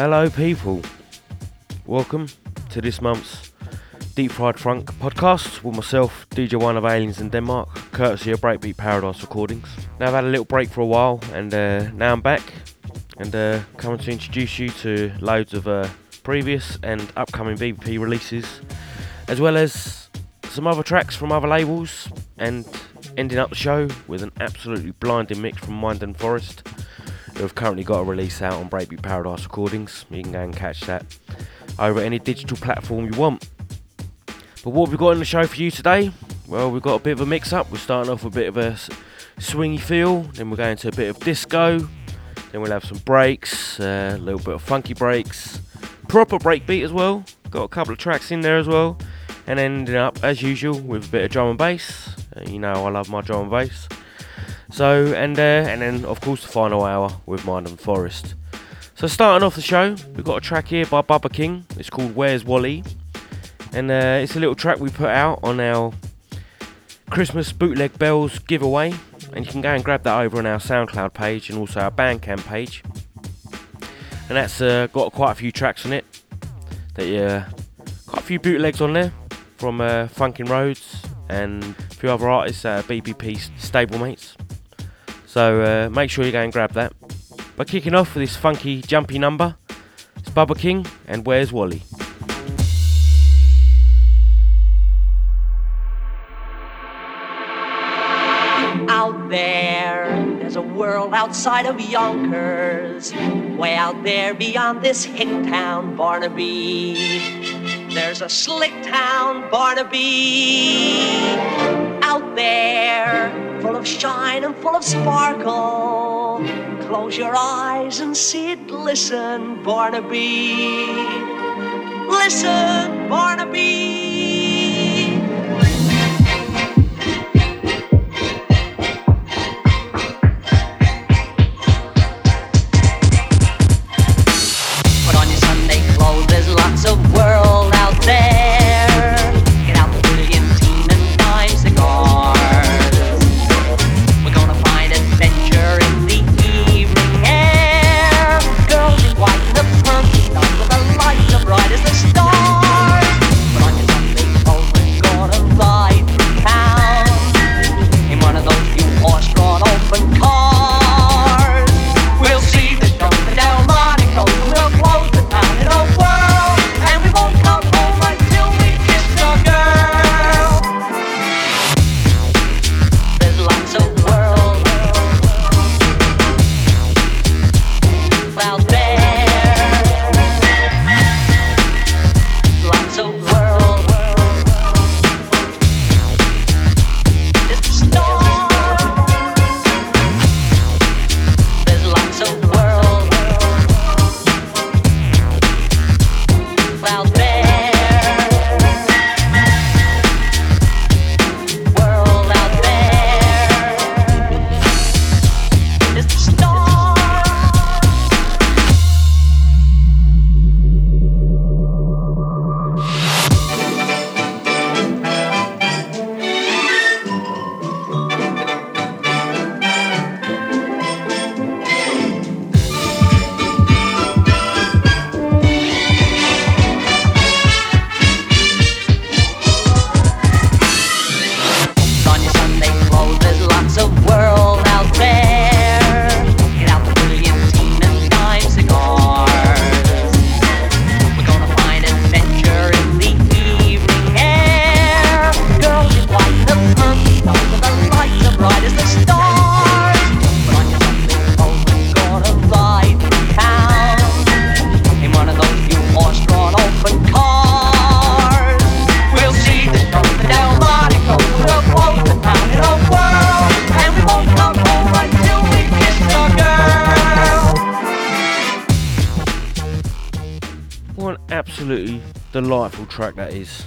Hello, people. Welcome to this month's Deep Fried Funk podcast with myself, DJ One of Aliens in Denmark, courtesy of Breakbeat Paradise Recordings. Now I've had a little break for a while, and uh, now I'm back and uh, coming to introduce you to loads of uh, previous and upcoming BBP releases, as well as some other tracks from other labels, and ending up the show with an absolutely blinding mix from Mind and Forest have currently got a release out on Breakbeat Paradise Recordings. You can go and catch that over any digital platform you want. But what have we got in the show for you today? Well, we've got a bit of a mix up. We're starting off with a bit of a swingy feel, then we're going to a bit of disco, then we'll have some breaks, uh, a little bit of funky breaks, proper breakbeat as well. Got a couple of tracks in there as well, and ending up as usual with a bit of drum and bass. Uh, you know I love my drum and bass. So and uh, and then of course the final hour with Mind and Forest. So starting off the show, we've got a track here by Bubba King. It's called Where's Wally, and uh, it's a little track we put out on our Christmas bootleg bells giveaway, and you can go and grab that over on our SoundCloud page and also our Bandcamp page. And that's uh, got quite a few tracks on it. That quite a few bootlegs on there from uh, Funkin' Roads and a few other artists, uh, BBP stablemates. So uh, make sure you go and grab that. But kicking off with this funky, jumpy number, it's Bubba King and Where's Wally? Out there, there's a world outside of Yonkers. Way out there beyond this hick town, Barnaby. There's a slick town, Barnaby. Out there, full of shine and full of sparkle. Close your eyes and see it glisten, Barnaby. Listen, Barnaby.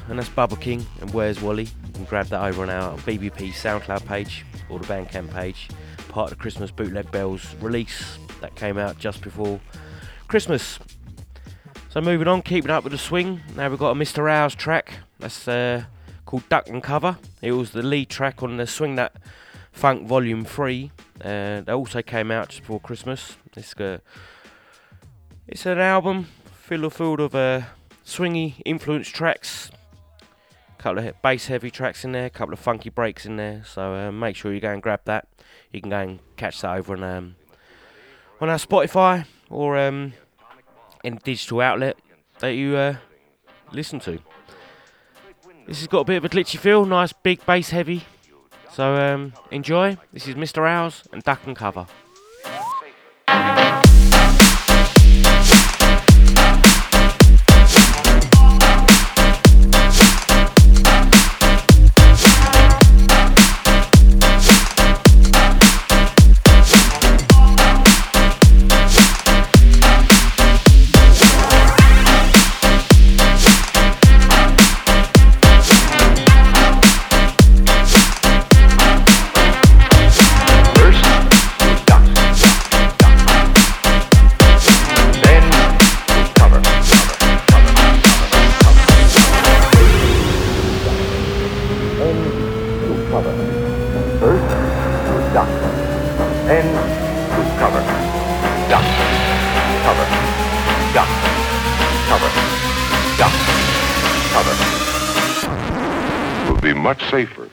And that's Bubba King and Where's Wally. You can grab that over on our BBP SoundCloud page or the Bandcamp page. Part of the Christmas Bootleg Bells release that came out just before Christmas. So moving on, keeping up with the swing. Now we've got a Mr. Rouse track. That's uh, called Duck and Cover. It was the lead track on the Swing That Funk Volume 3. Uh, they also came out just before Christmas. This uh, It's an album full of full of uh, swingy influence tracks, couple of bass heavy tracks in there, a couple of funky breaks in there. So uh, make sure you go and grab that. You can go and catch that over on um, on our Spotify or um, any digital outlet that you uh, listen to. This has got a bit of a glitchy feel, nice big bass heavy. So um, enjoy. This is Mr. Owls and Duck and Cover. Safer.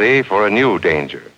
Ready for a new danger.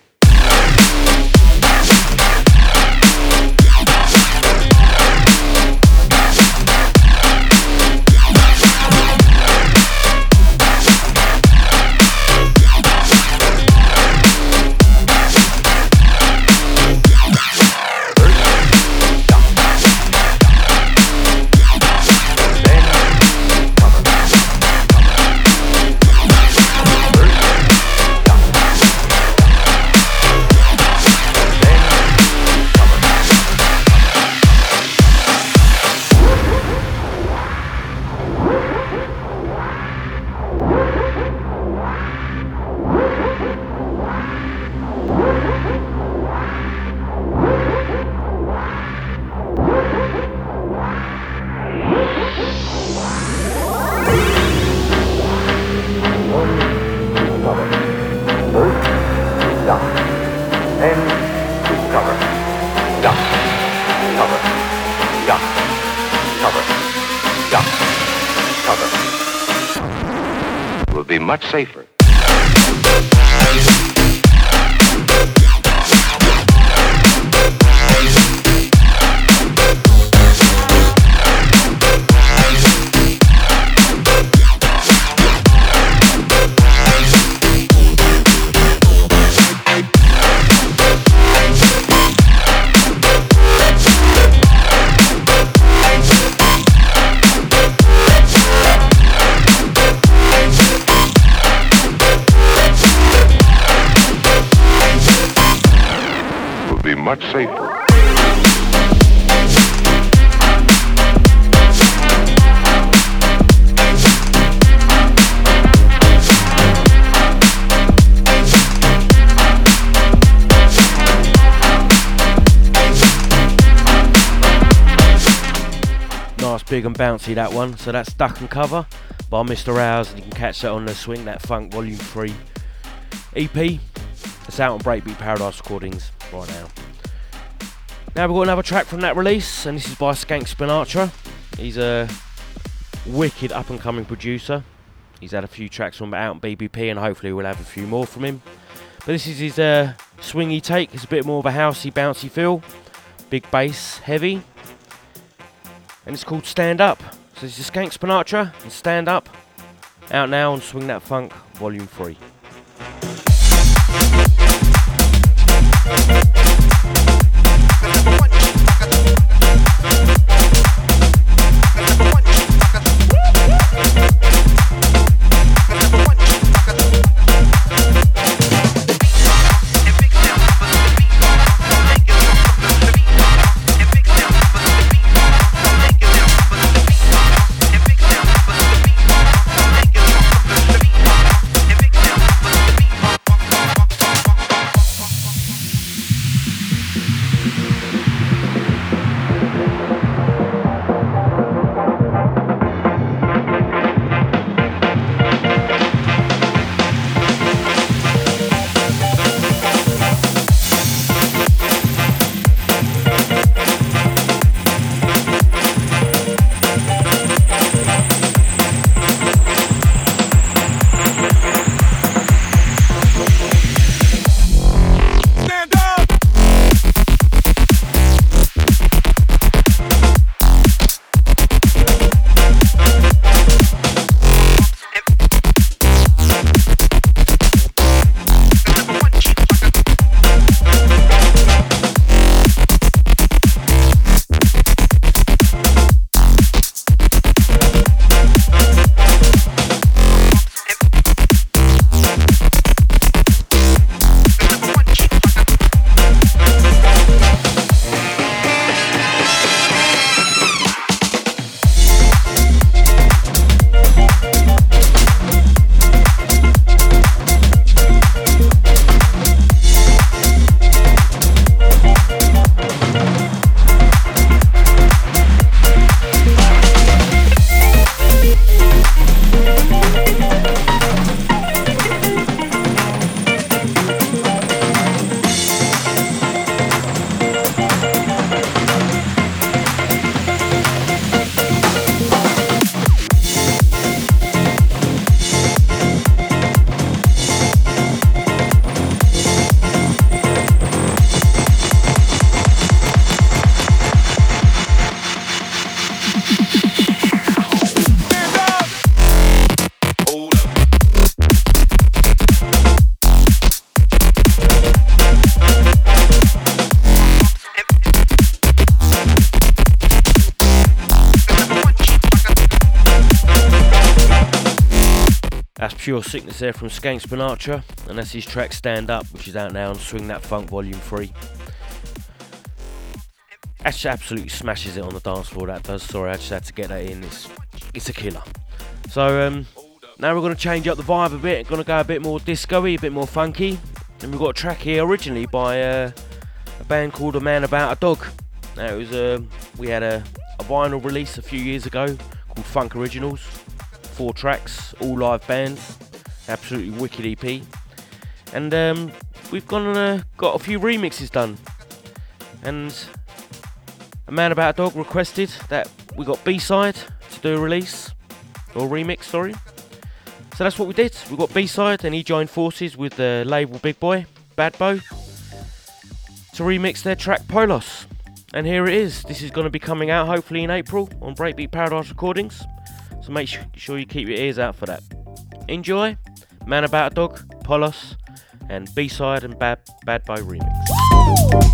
Much safer. Big and bouncy that one. So that's Duck and Cover by Mr. Owls, and you can catch that on the Swing That Funk Volume 3 EP. It's out on Breakbeat Paradise Recordings right now. Now we've got another track from that release, and this is by Skank Spinatra. He's a wicked up and coming producer. He's had a few tracks from out on BBP, and hopefully we'll have a few more from him. But this is his uh, swingy take. It's a bit more of a housey, bouncy feel. Big bass, heavy and it's called Stand Up. So this is Skank Spinatra and Stand Up. Out now on Swing That Funk, Volume 3. Pure Sickness there from Skank Spinatra, and that's his track Stand Up, which is out now on Swing That Funk Volume 3. Actually, absolutely smashes it on the dance floor, that does. Sorry, I just had to get that in. It's, it's a killer. So, um, now we're going to change up the vibe a bit, going to go a bit more disco a bit more funky. And we've got a track here originally by uh, a band called A Man About a Dog. Now, it was, uh, we had a, a vinyl release a few years ago called Funk Originals four tracks, all live bands, absolutely wicked EP. And um, we've gone uh, got a few remixes done. And a man about a dog requested that we got B-side to do a release or remix, sorry. So that's what we did. We got B-side, and he joined forces with the label Big Boy, Bad Bo, to remix their track Polos. And here it is. This is going to be coming out hopefully in April on Breakbeat Paradise Recordings. So make sure you keep your ears out for that. Enjoy Man About a Dog, Polos, and B Side and Bad, Bad Boy Remix.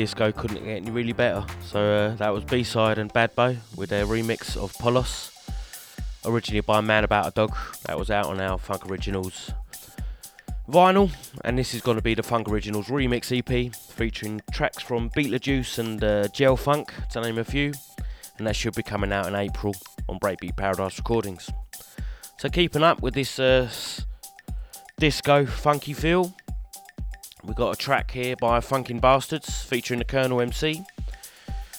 Disco couldn't get any really better. So uh, that was B-side and Bad Boy with their remix of Polos, originally by Man About a Dog. That was out on our Funk Originals vinyl, and this is going to be the Funk Originals remix EP featuring tracks from Beetlejuice and uh, Gel Funk, to name a few, and that should be coming out in April on Breakbeat Paradise Recordings. So keeping up with this uh, disco funky feel, we got a track here by Funkin' Bastards featuring the Colonel MC.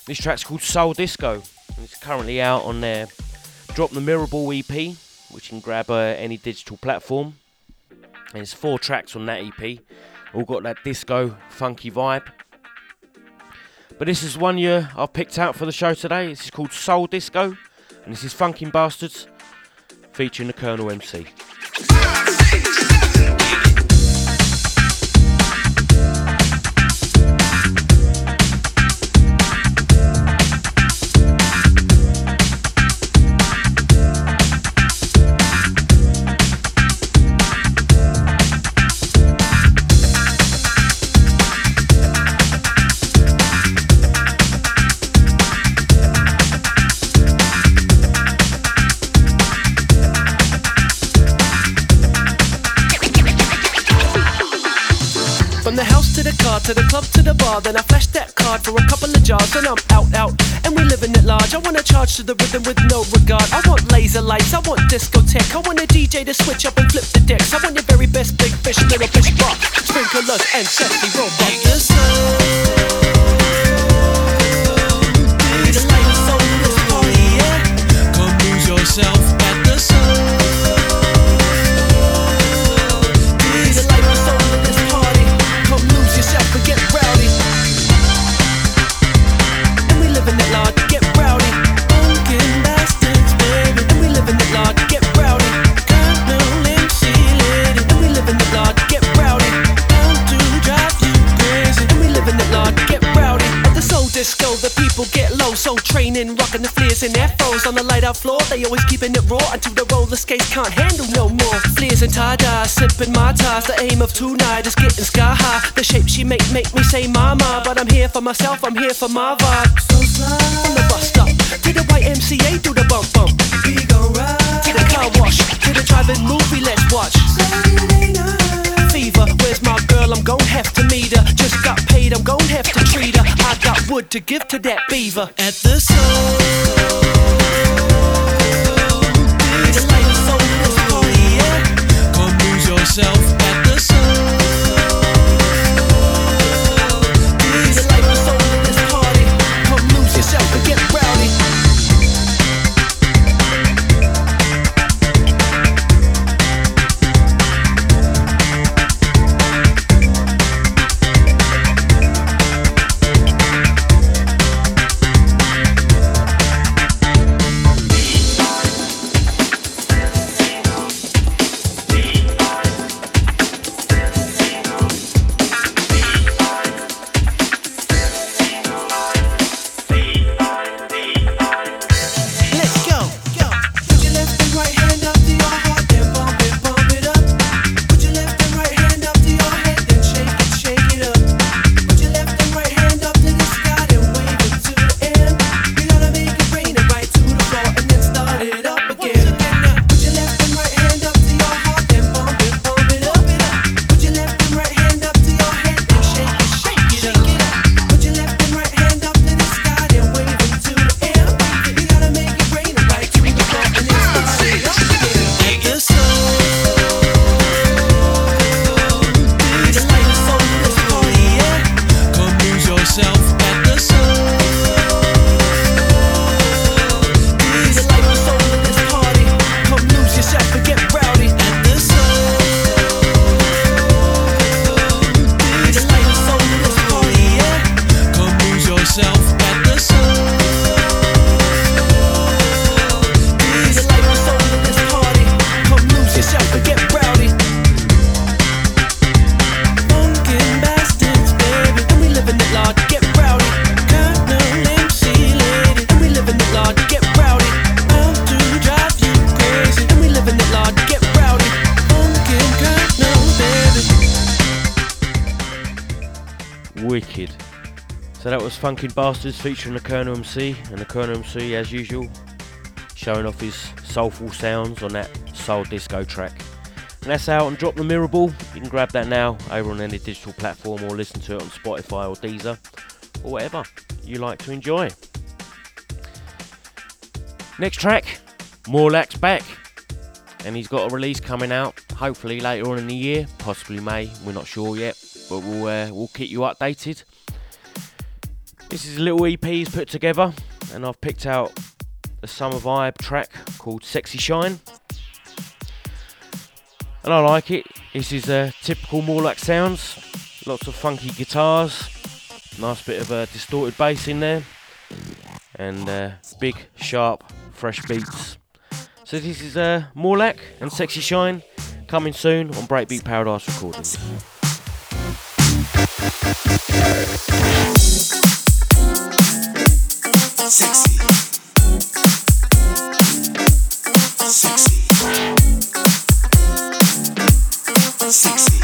This track's called Soul Disco, and it's currently out on their Drop the Mirrorball EP, which you can grab uh, any digital platform. And There's four tracks on that EP, all got that disco funky vibe. But this is one year I've picked out for the show today. This is called Soul Disco, and this is Funkin' Bastards featuring the Colonel MC. To the club to the bar, then I flash that card for a couple of jars, then I'm out, out, and we living it large. I wanna charge to the rhythm with no regard. I want laser lights, I want discotheque, I want a DJ to switch up and flip the decks. I want your very best big fish, little fish bar, sprinklers and sexy robot. The So training, rocking the flares their foes on the light out floor. They always keeping it raw until the roller skates can't handle no more. Flares and tie dye, sipping my ties. The aim of tonight is getting sky high. The shape she make make me say mama, but I'm here for myself. I'm here for my vibe. So slide from the bus stop to the YMCA, do the bump bump. We gon' ride to the car wash to the drive-in movie. Let's watch. Saturday night. Fever, where's my girl? I'm gon' have to meet her. Just got paid, I'm gon' have to treat her. I got wood to give to that beaver. At the soul. The light is on party, yeah. Lose yourself Bastards featuring the Colonel MC, and the Colonel MC, as usual, showing off his soulful sounds on that soul disco track. And that's out on Drop the Mirror Ball. You can grab that now over on any digital platform or listen to it on Spotify or Deezer or whatever you like to enjoy. Next track, Morlach's back, and he's got a release coming out hopefully later on in the year, possibly May. We're not sure yet, but we'll uh, we'll keep you updated. This is a little EP he's put together, and I've picked out the summer vibe track called Sexy Shine. And I like it. This is a uh, typical Morlach sounds, lots of funky guitars, nice bit of a distorted bass in there, and uh, big, sharp, fresh beats. So this is uh, Morlach and Sexy Shine coming soon on Breakbeat Paradise Recordings. Sexy. Sexy. Sexy.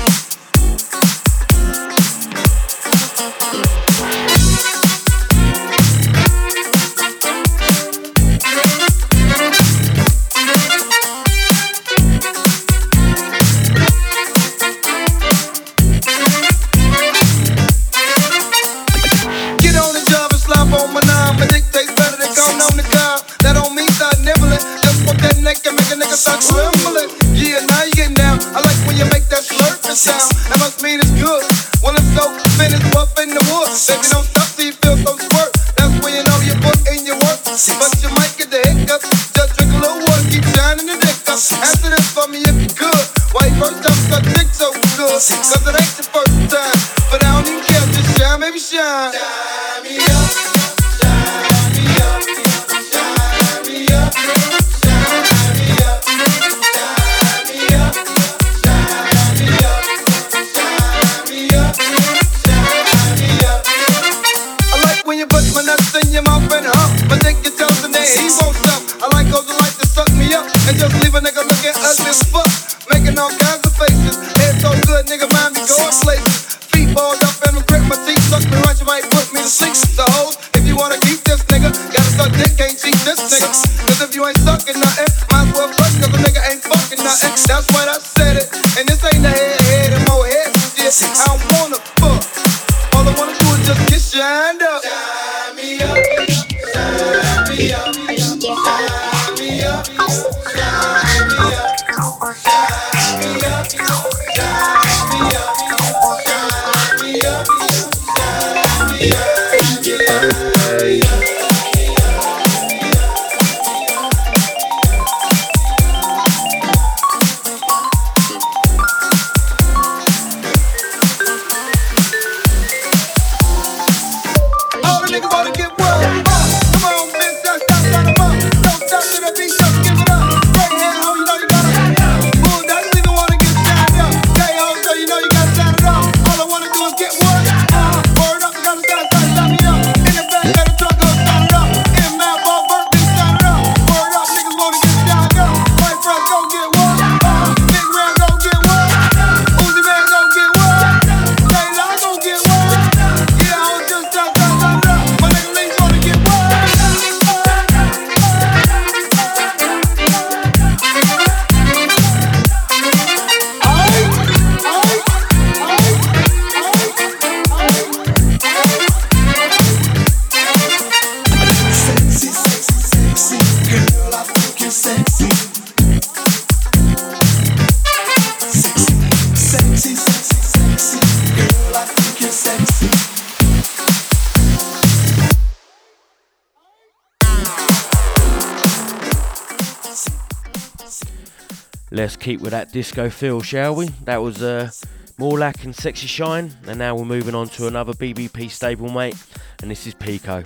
Disco feel, shall we? That was uh, Morlach and Sexy Shine, and now we're moving on to another BBP stablemate, and this is Pico.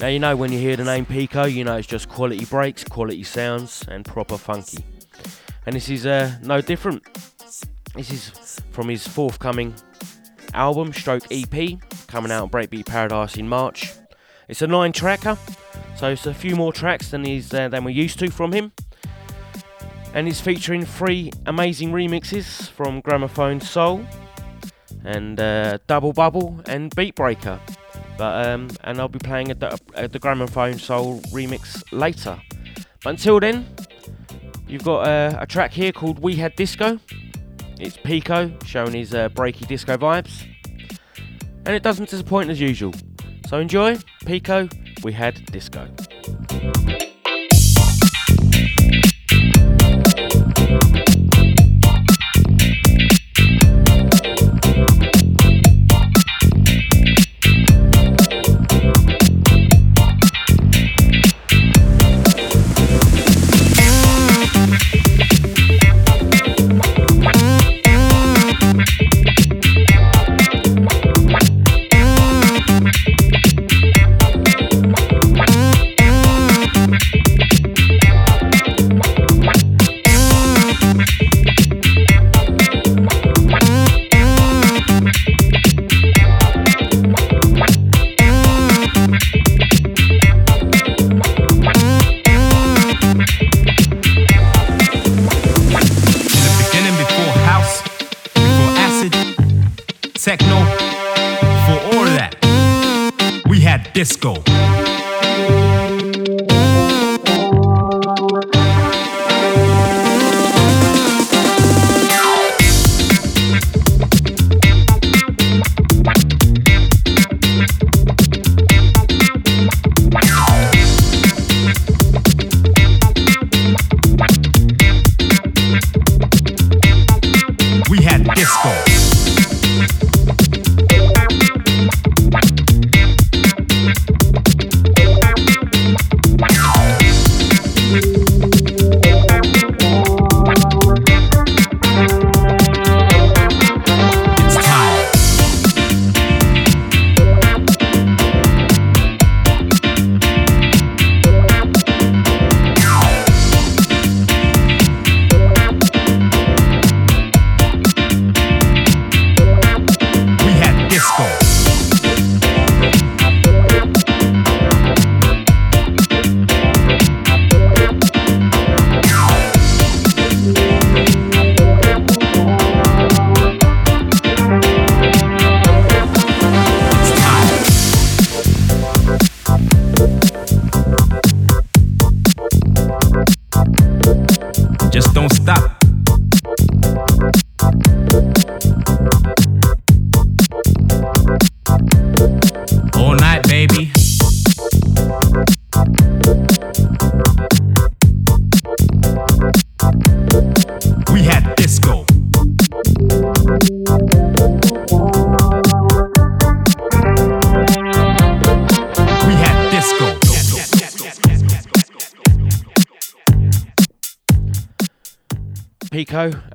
Now you know when you hear the name Pico, you know it's just quality breaks, quality sounds, and proper funky. And this is uh, no different. This is from his forthcoming album, Stroke EP, coming out on Breakbeat Paradise in March. It's a nine tracker, so it's a few more tracks than he's uh, than we're used to from him and it's featuring three amazing remixes from Gramophone Soul and uh, Double Bubble and Beatbreaker. But um, and I'll be playing a, the- a, the Gramophone Soul remix later. But until then, you've got uh, a track here called We Had Disco. It's Pico showing his uh, breaky disco vibes, and it doesn't disappoint as usual. So enjoy, Pico. We had disco.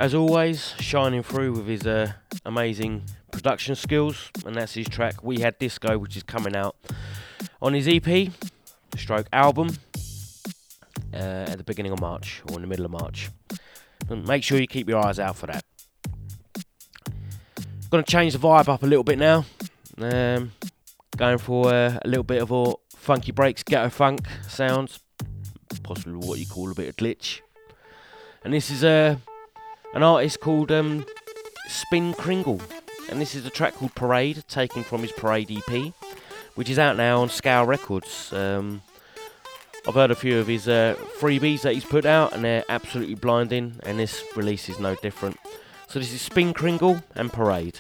As always, shining through with his uh, amazing production skills, and that's his track "We Had Disco," which is coming out on his EP, stroke album, uh, at the beginning of March or in the middle of March. And make sure you keep your eyes out for that. Gonna change the vibe up a little bit now. Um, going for uh, a little bit of a funky breaks, ghetto funk sounds, possibly what you call a bit of glitch. And this is uh, an artist called um, Spin Kringle, and this is a track called Parade, taken from his Parade EP, which is out now on Scour Records. Um, I've heard a few of his uh, freebies that he's put out, and they're absolutely blinding, and this release is no different. So this is Spin Kringle and Parade.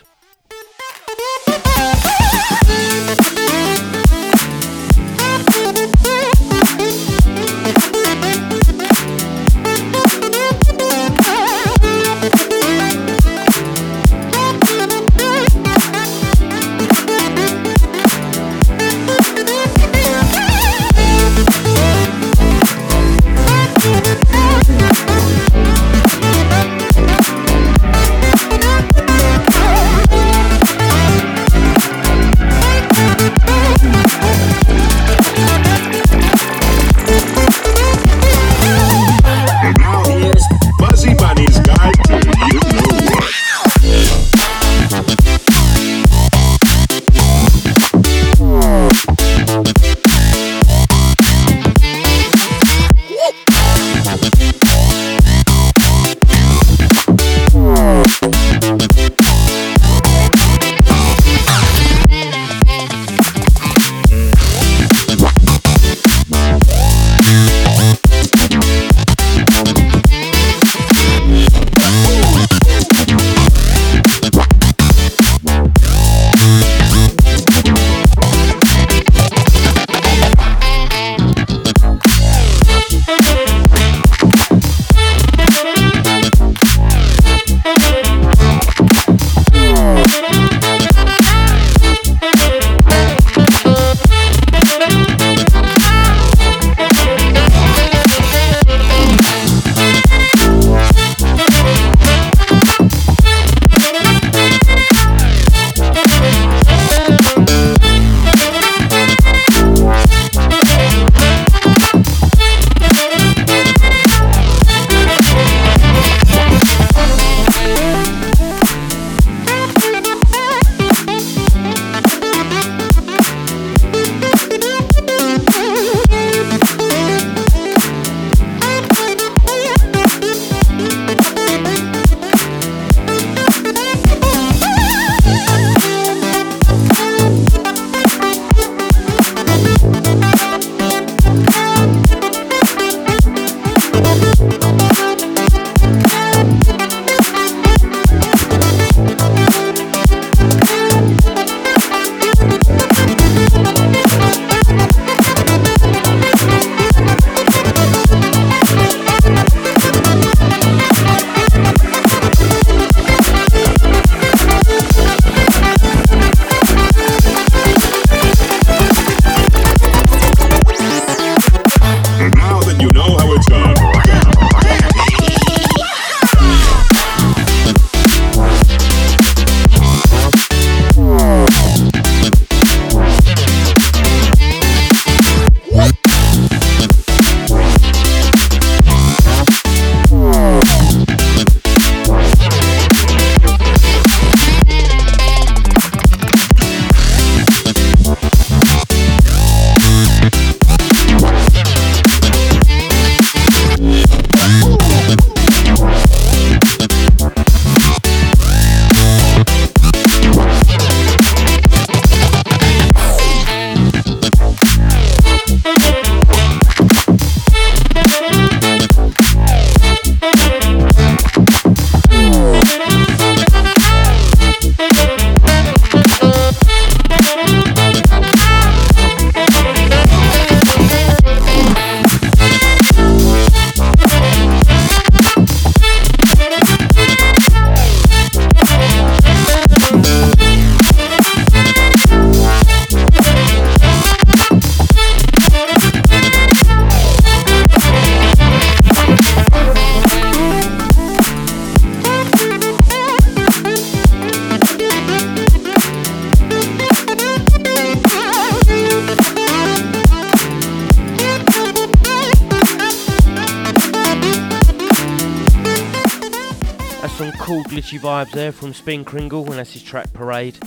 There from Spin Kringle, and that's his track Parade.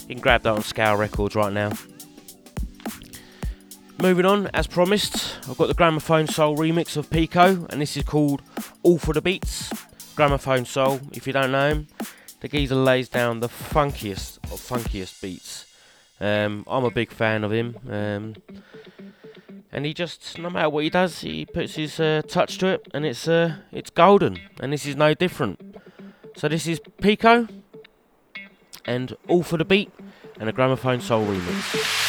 You can grab that on Scour Records right now. Moving on, as promised, I've got the Gramophone Soul remix of Pico, and this is called All for the Beats. Gramophone Soul, if you don't know him, the geezer lays down the funkiest of funkiest beats. Um, I'm a big fan of him, um, and he just, no matter what he does, he puts his uh, touch to it, and it's uh, it's golden, and this is no different. So this is Pico, and All for the Beat, and a Gramophone Soul remix.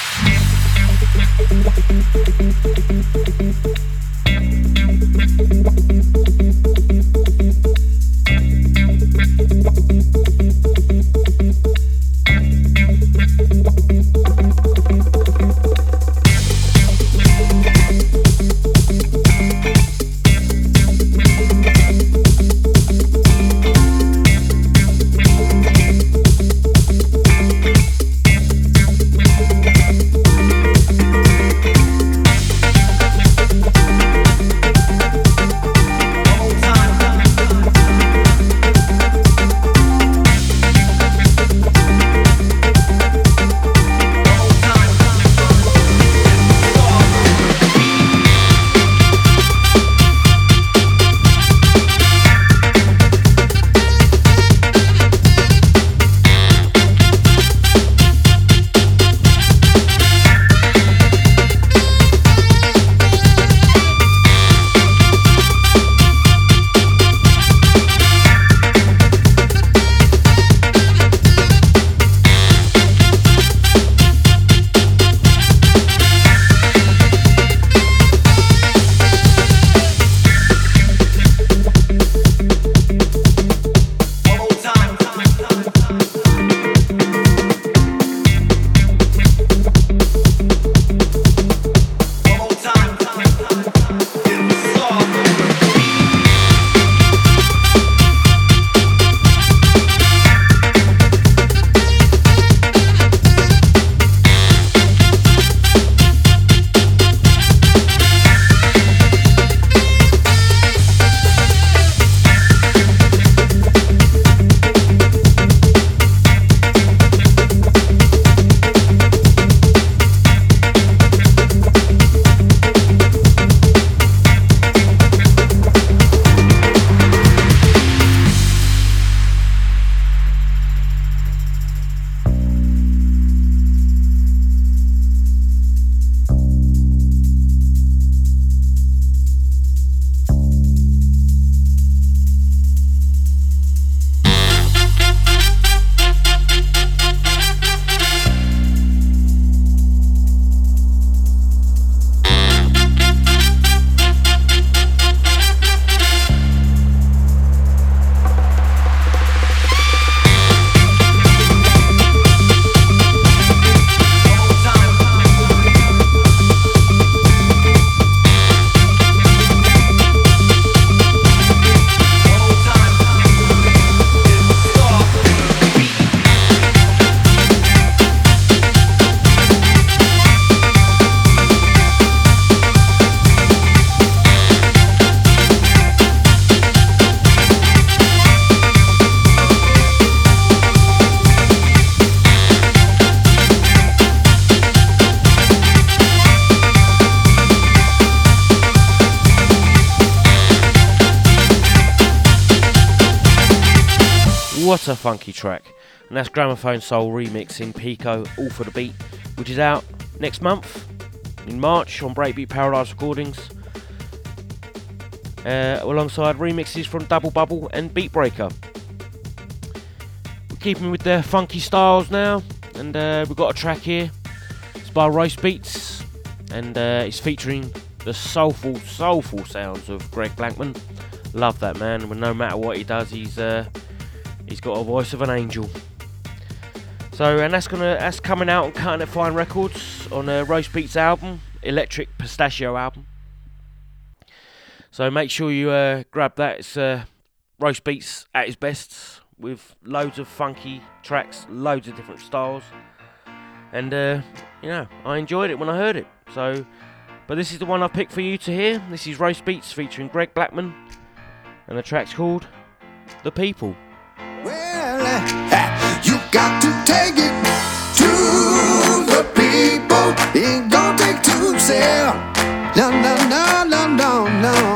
Track. And that's Gramophone Soul remixing Pico, All for the Beat, which is out next month in March on Breakbeat Paradise Recordings. Uh, alongside remixes from Double Bubble and Beatbreaker. We're keeping with the funky styles now, and uh, we've got a track here. It's by Roast Beats, and uh, it's featuring the soulful, soulful sounds of Greg Blackman. Love that man. No matter what he does, he's uh, he's got a voice of an angel. So, and that's gonna that's coming out on Cutting It Fine Records on a Roast Beats album, Electric Pistachio album. So make sure you uh, grab that. It's uh, Roast Beats at his best with loads of funky tracks, loads of different styles, and uh, you know I enjoyed it when I heard it. So, but this is the one I picked for you to hear. This is Roast Beats featuring Greg Blackman, and the track's called "The People." Got to take it to the people. Ain't gonna take two cents. No, no, no, no, no, no.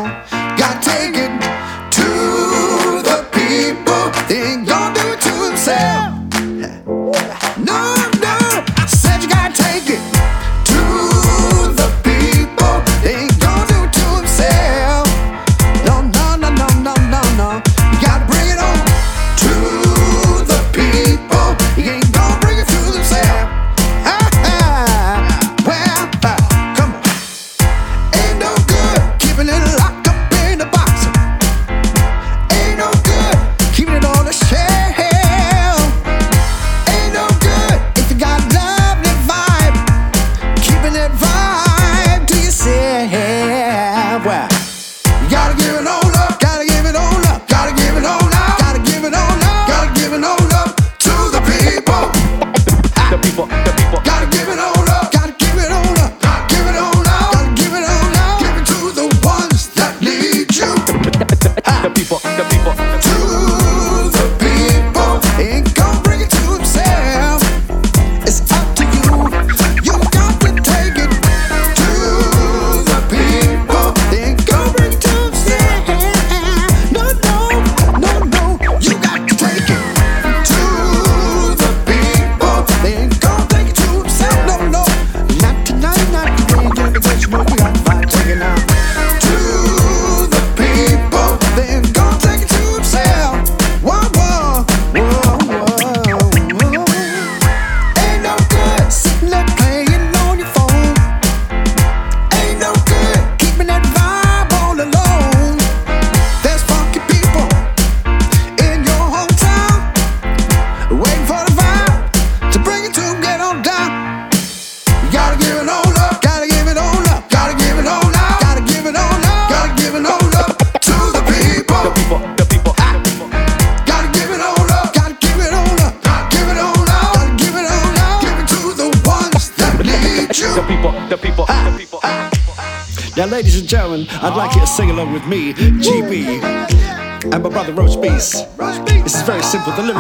Total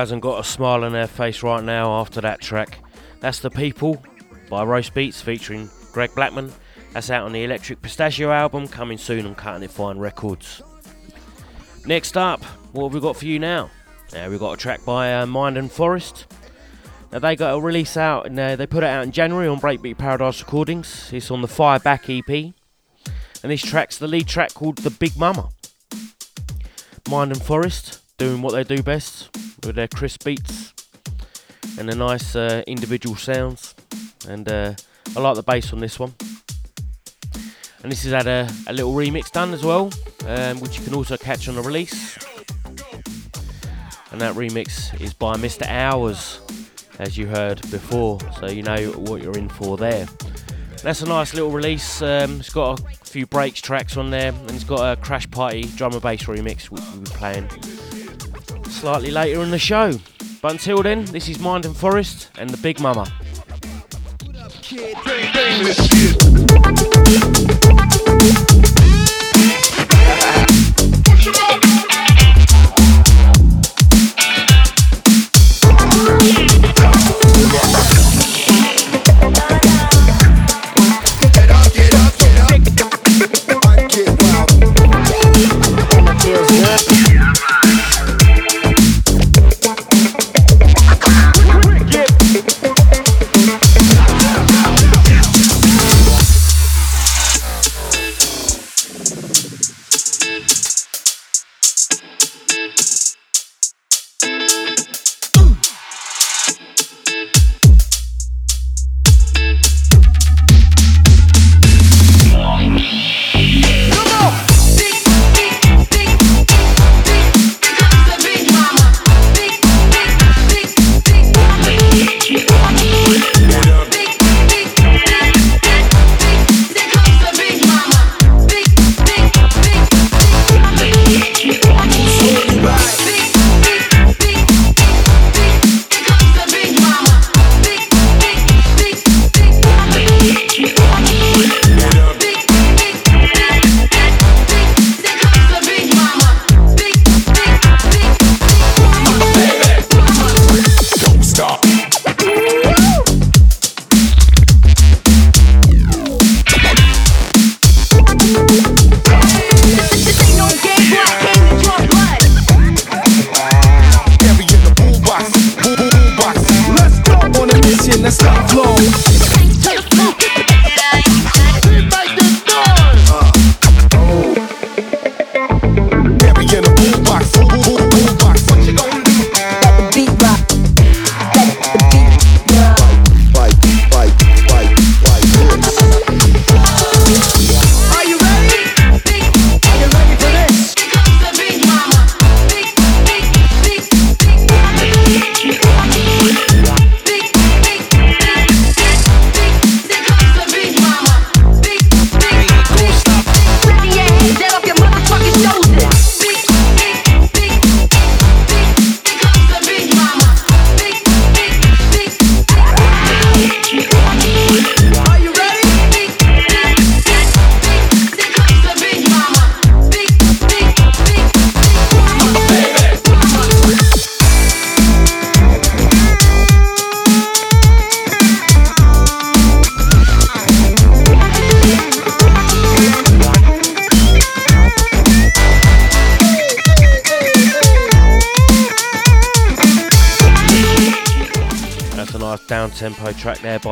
hasn't got a smile on their face right now after that track? That's The People by Roast Beats featuring Greg Blackman. That's out on the Electric Pistachio album, coming soon on Cutting It Fine Records. Next up, what have we got for you now? Uh, we've got a track by uh, Mind and Forest. Now they got a release out, and uh, they put it out in January on Breakbeat Paradise Recordings. It's on the Fireback EP, and this track's the lead track called The Big Mama. Mind and Forest doing what they do best with their crisp beats and the nice uh, individual sounds. And uh, I like the bass on this one. And this has had a, a little remix done as well, um, which you can also catch on the release. And that remix is by Mr. Hours, as you heard before, so you know what you're in for there. That's a nice little release. Um, it's got a few breaks tracks on there, and it's got a Crash Party drum and bass remix, which we'll be playing slightly later in the show. But until then, this is Mind and Forest and the Big Mama.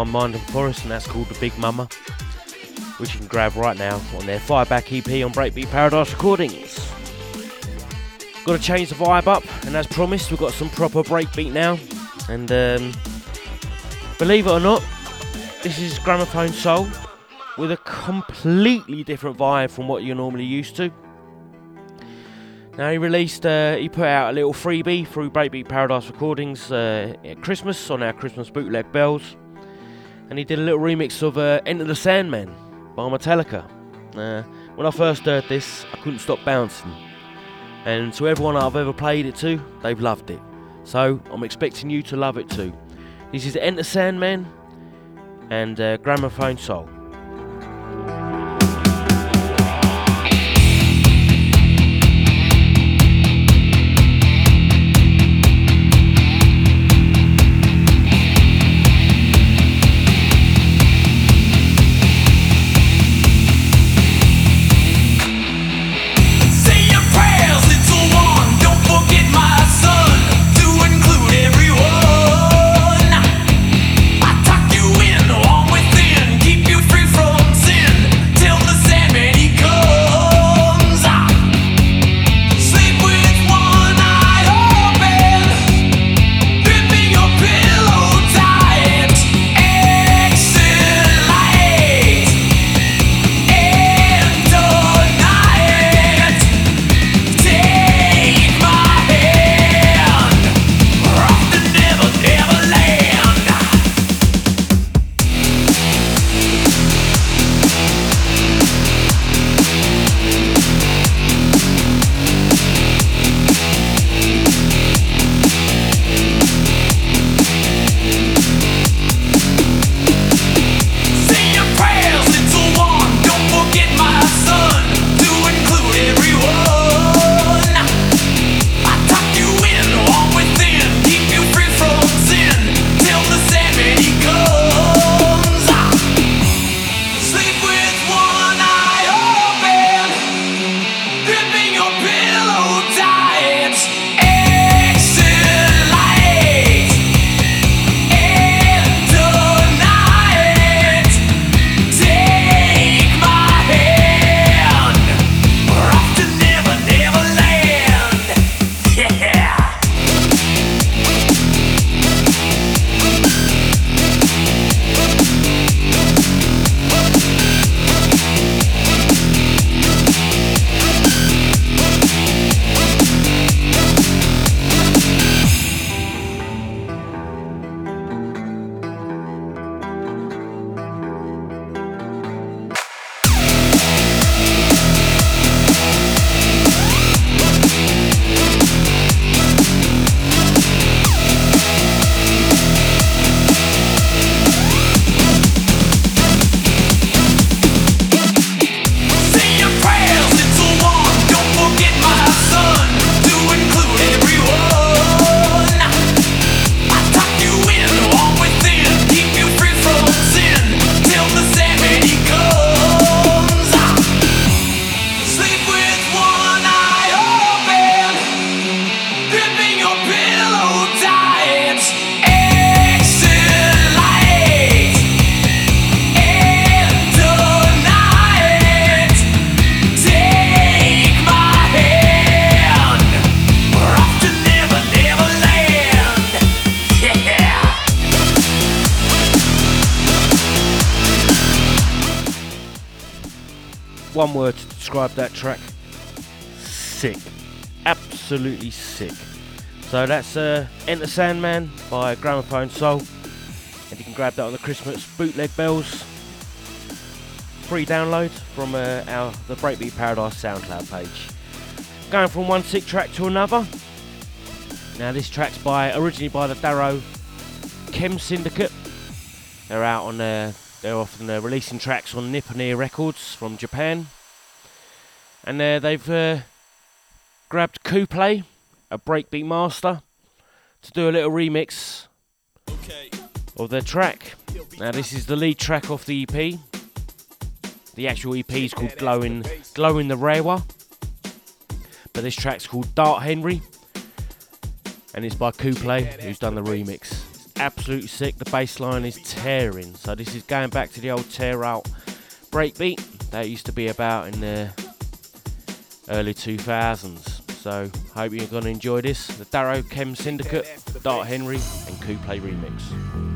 Mind and Forest, and that's called The Big Mama, which you can grab right now on their Fireback EP on Breakbeat Paradise Recordings. Got to change the vibe up, and as promised, we've got some proper breakbeat now. And um, believe it or not, this is Gramophone Soul with a completely different vibe from what you're normally used to. Now he released, uh, he put out a little freebie through Breakbeat Paradise Recordings uh, at Christmas on our Christmas bootleg bells, and he did a little remix of uh, Enter the Sandman by Metallica. Uh, when I first heard this, I couldn't stop bouncing, and to everyone I've ever played it to, they've loved it. So I'm expecting you to love it too. This is Enter Sandman and uh, Gramophone Soul. So that's uh, Enter Sandman by Gramophone Soul. And you can grab that on the Christmas bootleg bells. Free download from uh, our the Breakbeat Paradise SoundCloud page. Going from one sick track to another. Now this track's by originally by the Darrow Chem Syndicate. They're out on uh, they're often uh, releasing tracks on Nippon Records from Japan. And uh, they've uh, grabbed Couplay, a breakbeat master, to do a little remix of their track. Now this is the lead track off the EP. The actual EP is called Glowing Glowing the Rewa. But this track's called Dart Henry. And it's by Couplay, who's done the remix. absolutely sick. The bass line is tearing. So this is going back to the old tear out breakbeat that used to be about in the early 2000s. So hope you're going to enjoy this. The Darrow Chem Syndicate, Dart Henry, and Couplay remix.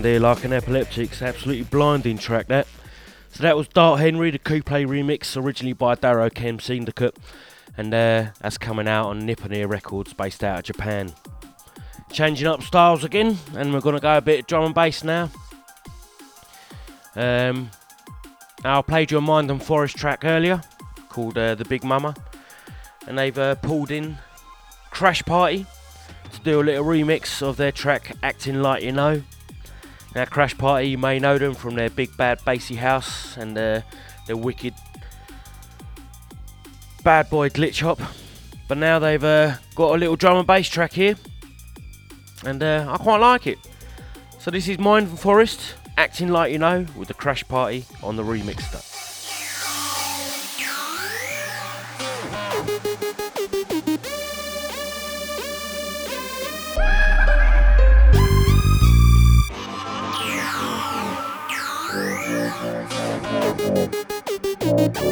Around here like an epileptic. It's absolutely blinding track that. So that was Dart Henry, the Couplay remix, originally by Darrow Chem Syndicate, and uh, that's coming out on Nippon Records, based out of Japan. Changing up styles again, and we're gonna go a bit drum and bass now. Um, I played you a Mind and Forest track earlier, called uh, The Big Mama, and they've uh, pulled in Crash Party to do a little remix of their track Acting Like You Know. Now, Crash Party, you may know them from their big bad bassy house and uh, their wicked bad boy glitch hop. But now they've uh, got a little drum and bass track here, and uh, I quite like it. So, this is and Forest Acting Like You Know with the Crash Party on the remix stuff. I'ma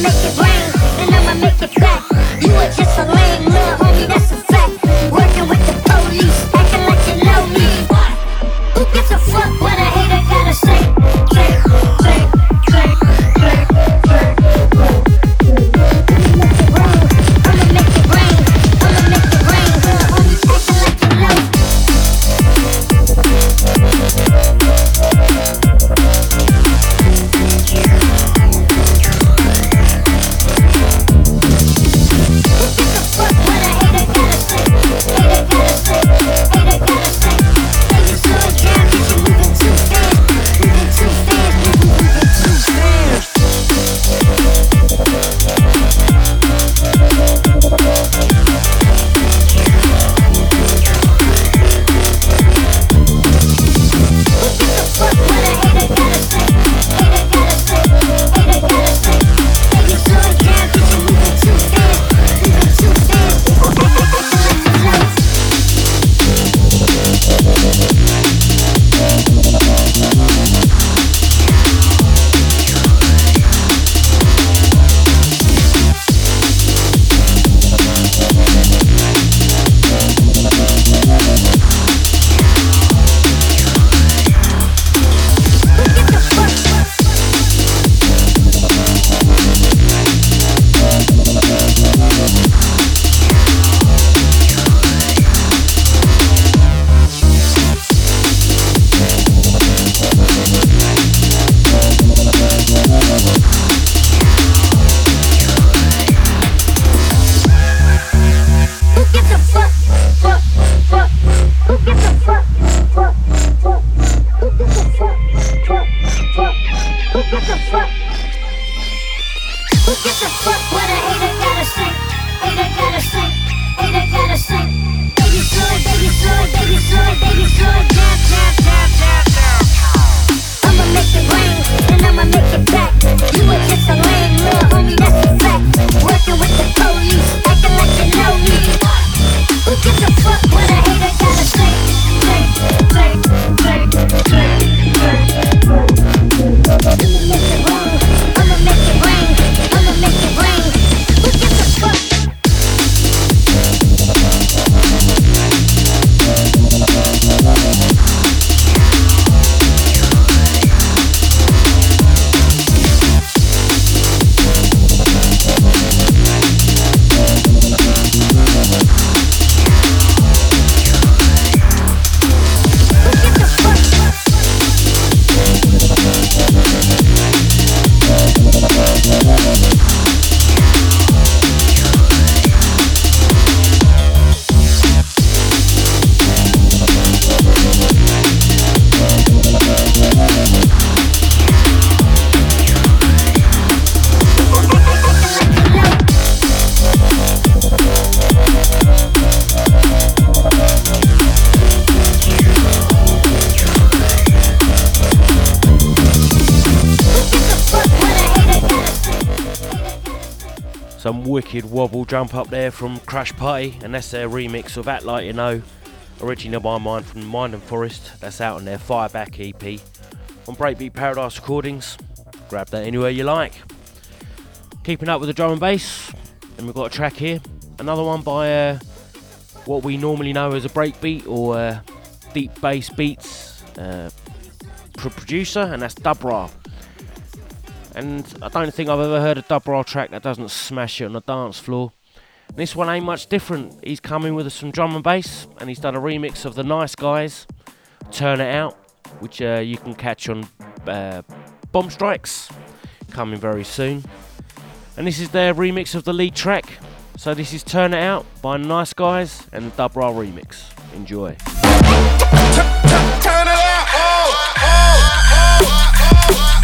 make it rain, and I'ma make it back. You are just a lame little homie, that's a fact. Working with the Crash Party, and that's their remix of Act Like You Know, originally by mine from Mind and Forest. That's out on their Fireback EP on Breakbeat Paradise Recordings. Grab that anywhere you like. Keeping up with the drum and bass, and we've got a track here. Another one by uh, what we normally know as a breakbeat or uh, deep bass beats uh, pro- producer, and that's Dubra. And I don't think I've ever heard a Dubra track that doesn't smash it on the dance floor. This one ain't much different. He's coming with us some drum and bass, and he's done a remix of the Nice Guys, Turn It Out, which uh, you can catch on uh, Bomb Strikes, coming very soon. And this is their remix of the lead track. So this is Turn It Out by Nice Guys and the Dubra remix. Enjoy. Turn it out. Turn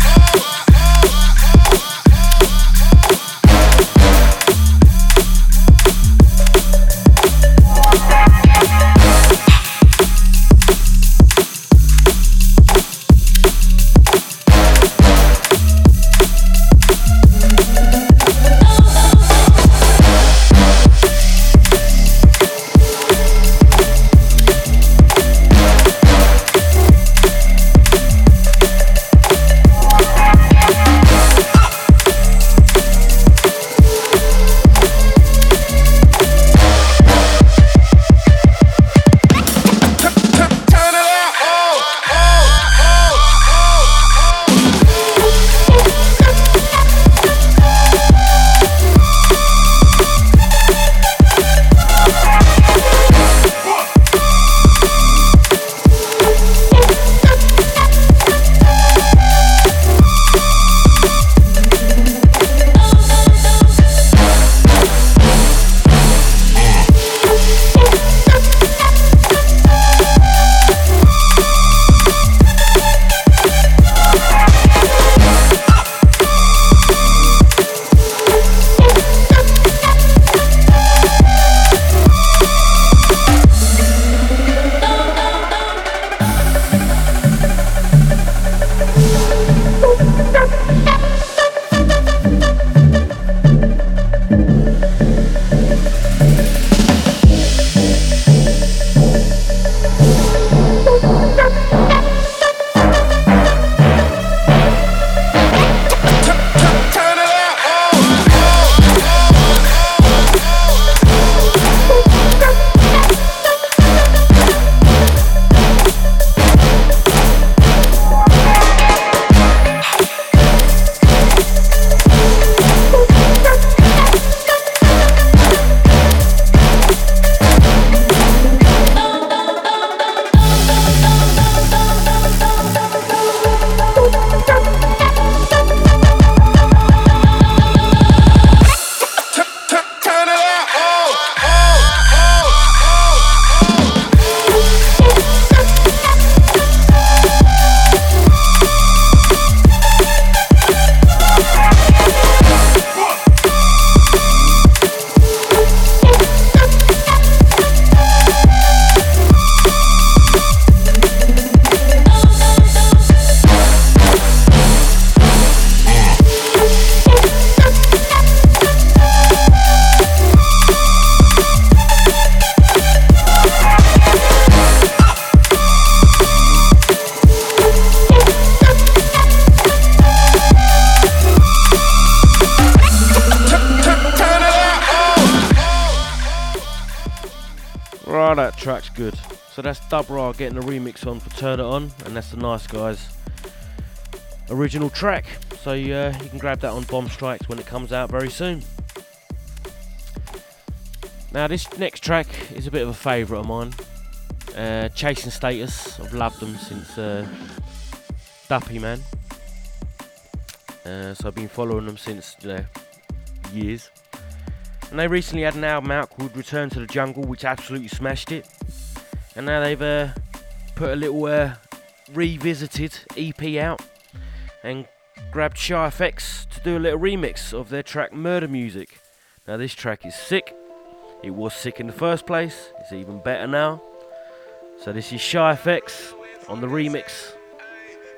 original track. So uh, you can grab that on Bomb Strikes when it comes out very soon. Now this next track is a bit of a favourite of mine. Uh, Chase & Status. I've loved them since uh, Duppy Man. Uh, so I've been following them since uh, years. And they recently had an album out called Return to the Jungle, which absolutely smashed it. And now they've uh, put a little uh, revisited EP out and grabbed Shy FX to do a little remix of their track Murder Music. Now, this track is sick. It was sick in the first place, it's even better now. So, this is Shy FX on the remix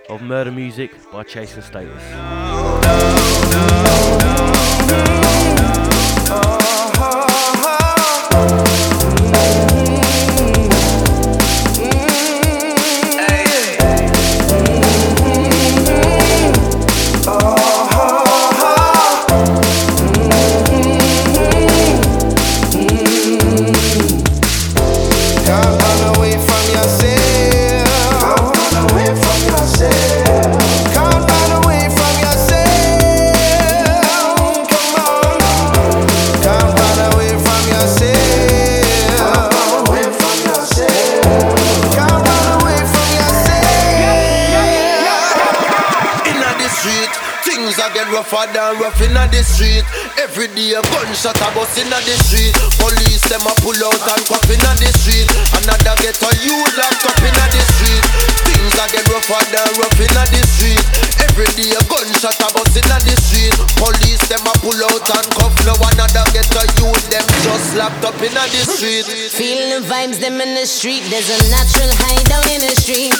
of Murder Music by Chase & Status. The street. Every day a gunshot a bust in the street. Police them a pull out and cuff in the street. Another get a youth locked up in the street. Things a get rougher than rough in the street. Every day a gunshot a bust in the street. Police them a pull out and cuff. No another get a youth them just locked up in the street. Feeling vibes them in the street. There's a natural hideout in the street.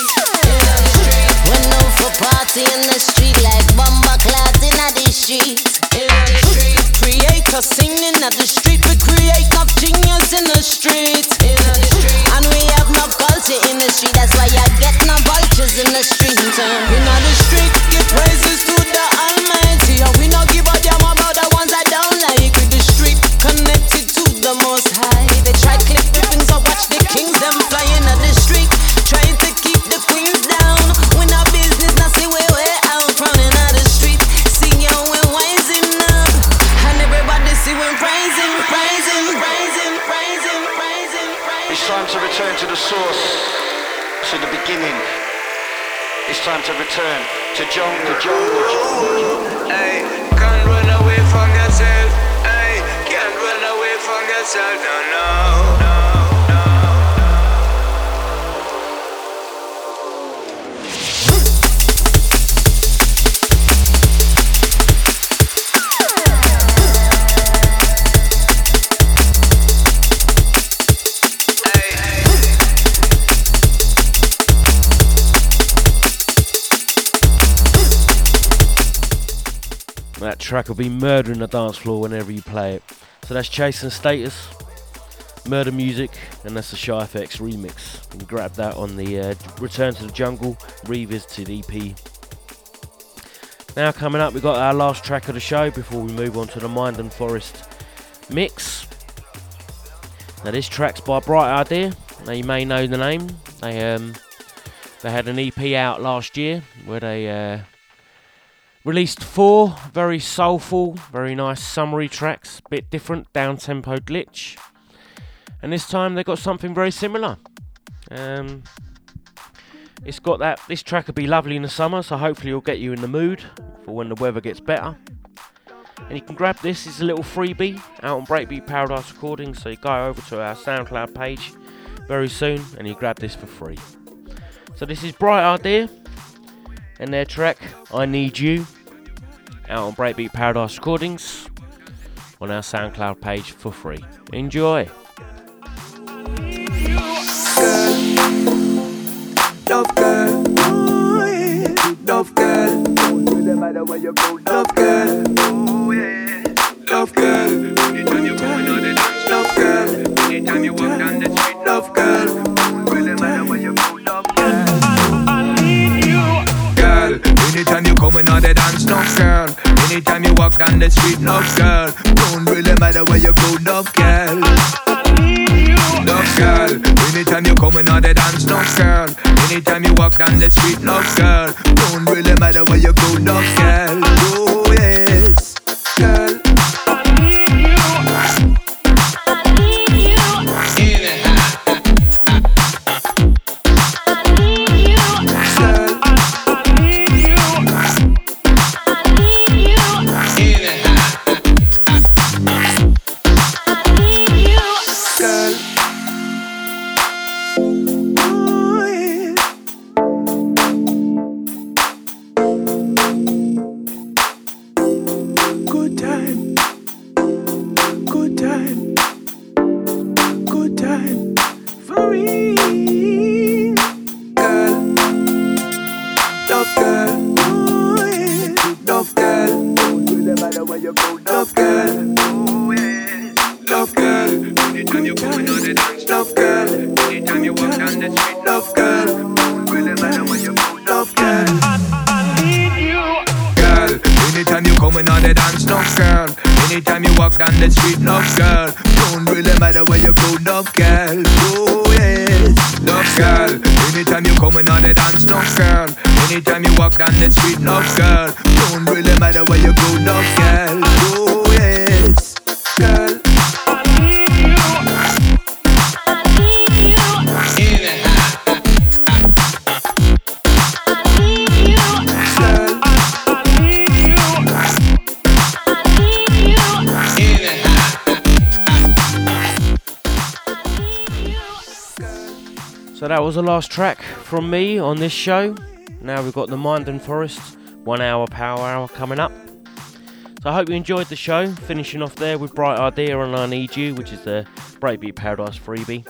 When no for party in the street like bomber clouds in the street. Creator singing at the street. We create genius in the street. And we have no culture in the street. That's why I get no vultures in the street. Street, track will be murdering the dance floor whenever you play it. So that's Chase & Status, Murder Music, and that's the Shy FX remix. You can grab that on the uh, Return to the Jungle revisited EP. Now coming up, we've got our last track of the show before we move on to the Mind and Forest mix. Now this track's by Bright Idea. Now you may know the name. They um they had an EP out last year where they uh, Released four very soulful, very nice summary tracks, bit different, down tempo glitch. And this time they got something very similar. Um, it's got that. This track will be lovely in the summer, so hopefully it'll get you in the mood for when the weather gets better. And you can grab this. It's a little freebie out on Breakbeat Paradise Recordings. So you go over to our SoundCloud page very soon, and you grab this for free. So this is Bright Idea and their track I Need You out on Breakbeat Paradise Recordings on our SoundCloud page for free. Enjoy. Love girl. Anytime you walk down the street, love girl. In on the dance, no girl. Anytime you walk down the street, no girl. Don't really matter where you go, no girl. Love girl, anytime you come in on the dance, no girl. Anytime you walk down the street, no girl. Don't really matter where you go, no girl. Was the last track from me on this show. Now we've got the Mind and Forest one hour power hour coming up. So I hope you enjoyed the show. Finishing off there with Bright Idea and I Need You, which is the Breakbeat Paradise freebie.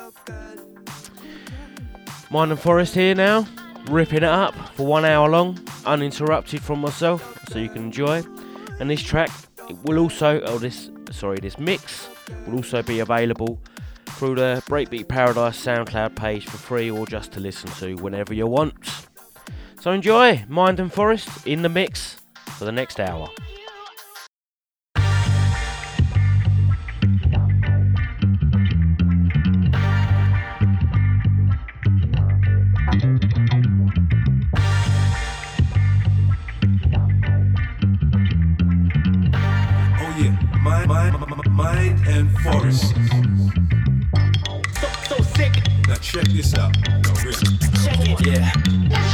Mind and Forest here now, ripping it up for one hour long, uninterrupted from myself, so you can enjoy. And this track will also, oh this, sorry, this mix will also be available through the Breakbeat Paradise SoundCloud page for free or just to listen to whenever you want. So enjoy Mind and Forest in the mix for the next hour. Oh mind and forest. Check this out. Check it. Yeah.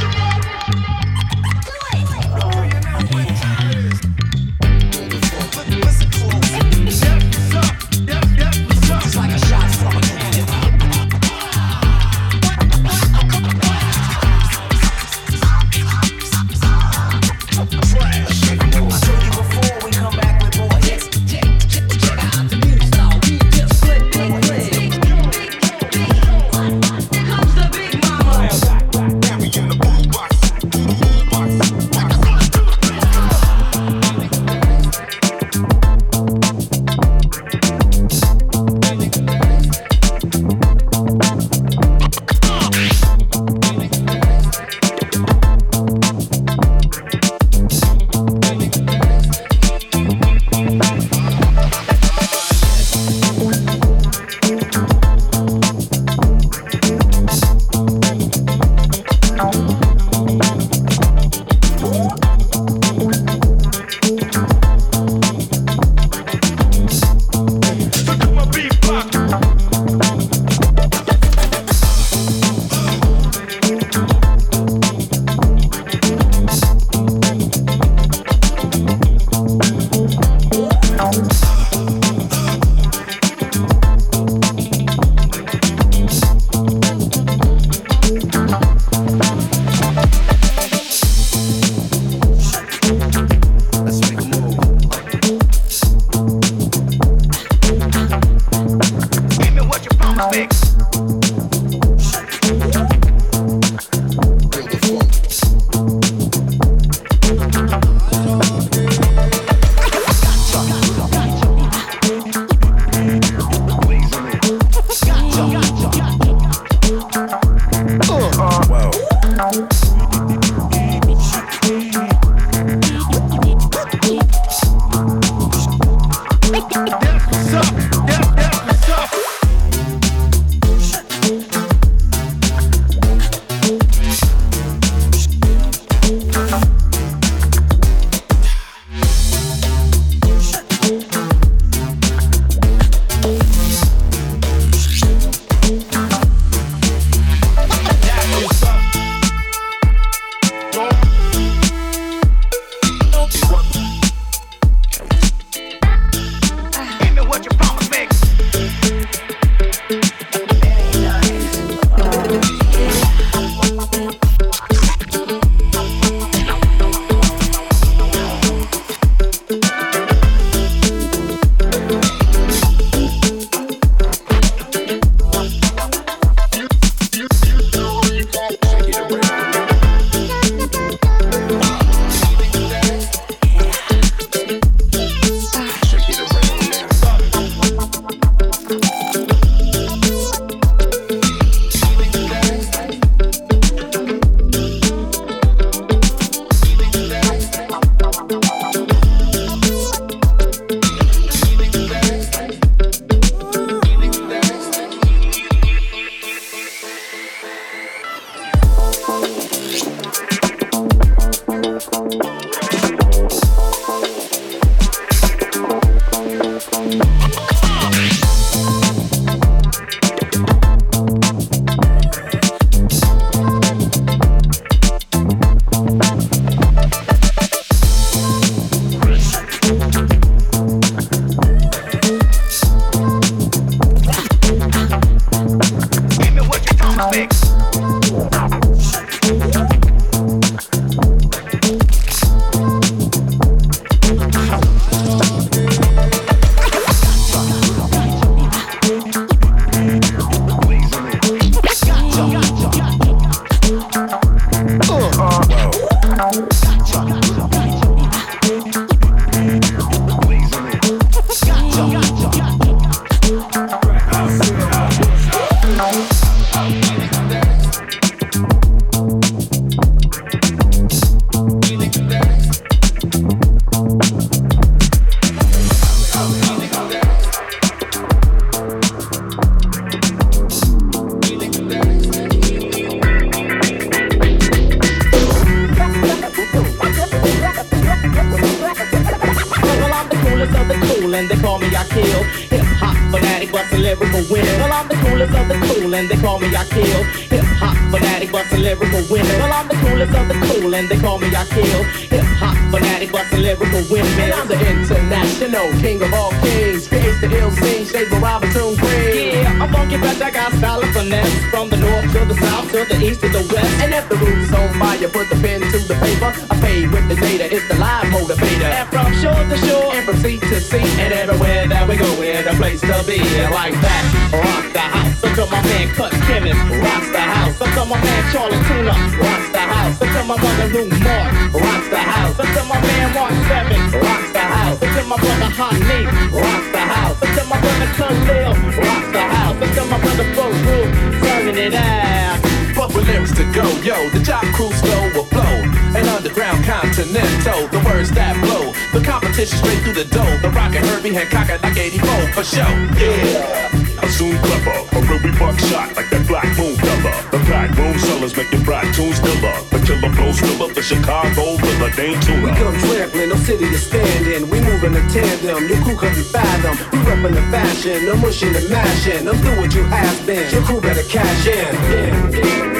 Kill. Hip hop fanatic, bustin' lyrical winner. Well, I'm the coolest of the cool, and they call me I kill. Hip hop fanatic, bustin' lyrical. And I'm the international king of all kings. Creates the ill scene, shades of Robinson Green. Yeah, I'm funky fresh, I got style and finesse. From the north to the south, to the east to the west. And if the root's on fire, put the pen to the paper. I pay with the data, it's the live motivator. And from shore to shore, and from sea to sea, and everywhere that we go, we're the place to be. Like that, rock the house. To my man Cut Chemist, rocks the house. To my man Chali 2na, rocks the house. To my brother Lou Mark, rocks the house. To my man Mark Seven, rocks the house. To my brother Nate, rocks the house. To my brother Khalil, rocks the house. To my brother Roo, turning it out. But with lyrics to go, yo, the job crew slow will flow. An underground continental, the words that blow. The competition straight through the door. The rockin' Herbie Hancock at like 84 for show. Yeah. I'm soon clever, a real we buckshot like that black moon fella. The black room sellers making bright tunes stiller. The killer flow stiller, the Chicago Villa Dame We come trampling, no city to stand in. We moving in tandem, your crew couldn't fathom. We reppin' the fashion, no mushing and mashing. I'm through what you have been. Your crew better cash in. Yeah.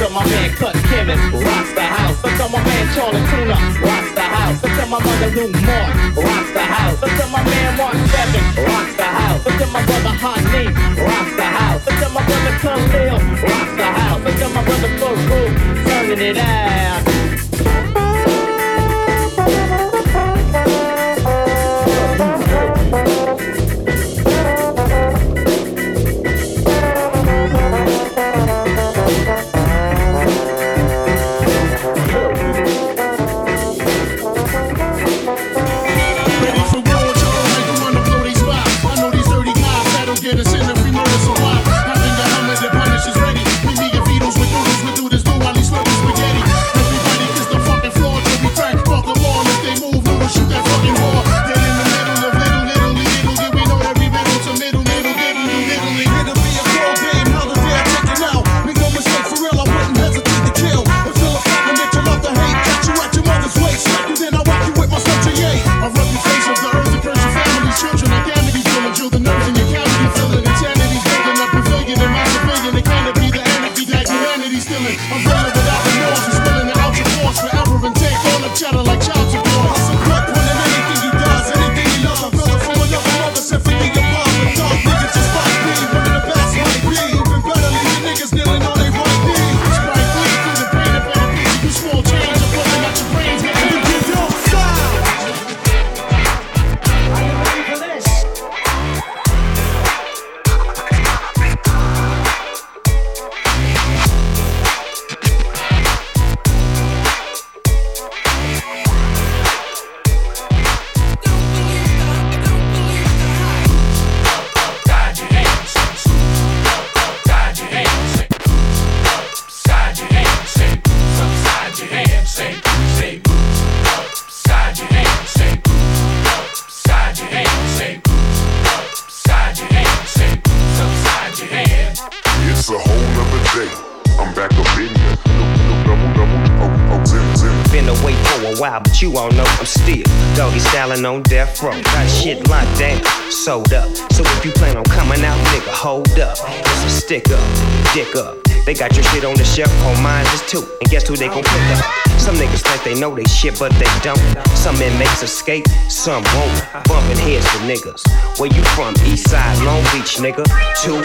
Look my man Cut Chemist, rocks the house. At my man Chali 2na, rocks the house. At my mother Nu-Mark, rocks the house. At my man Mark Seven, rocks the house. At my brother Hot Nate, rocks the house. At my brother Khalil, rocks the house. At my brother Roo, turning it out. They know they shit, but they don't. Some inmates escape, some won't. Bumping heads with niggas. Where you from? East side, Long Beach, nigga. 2 1.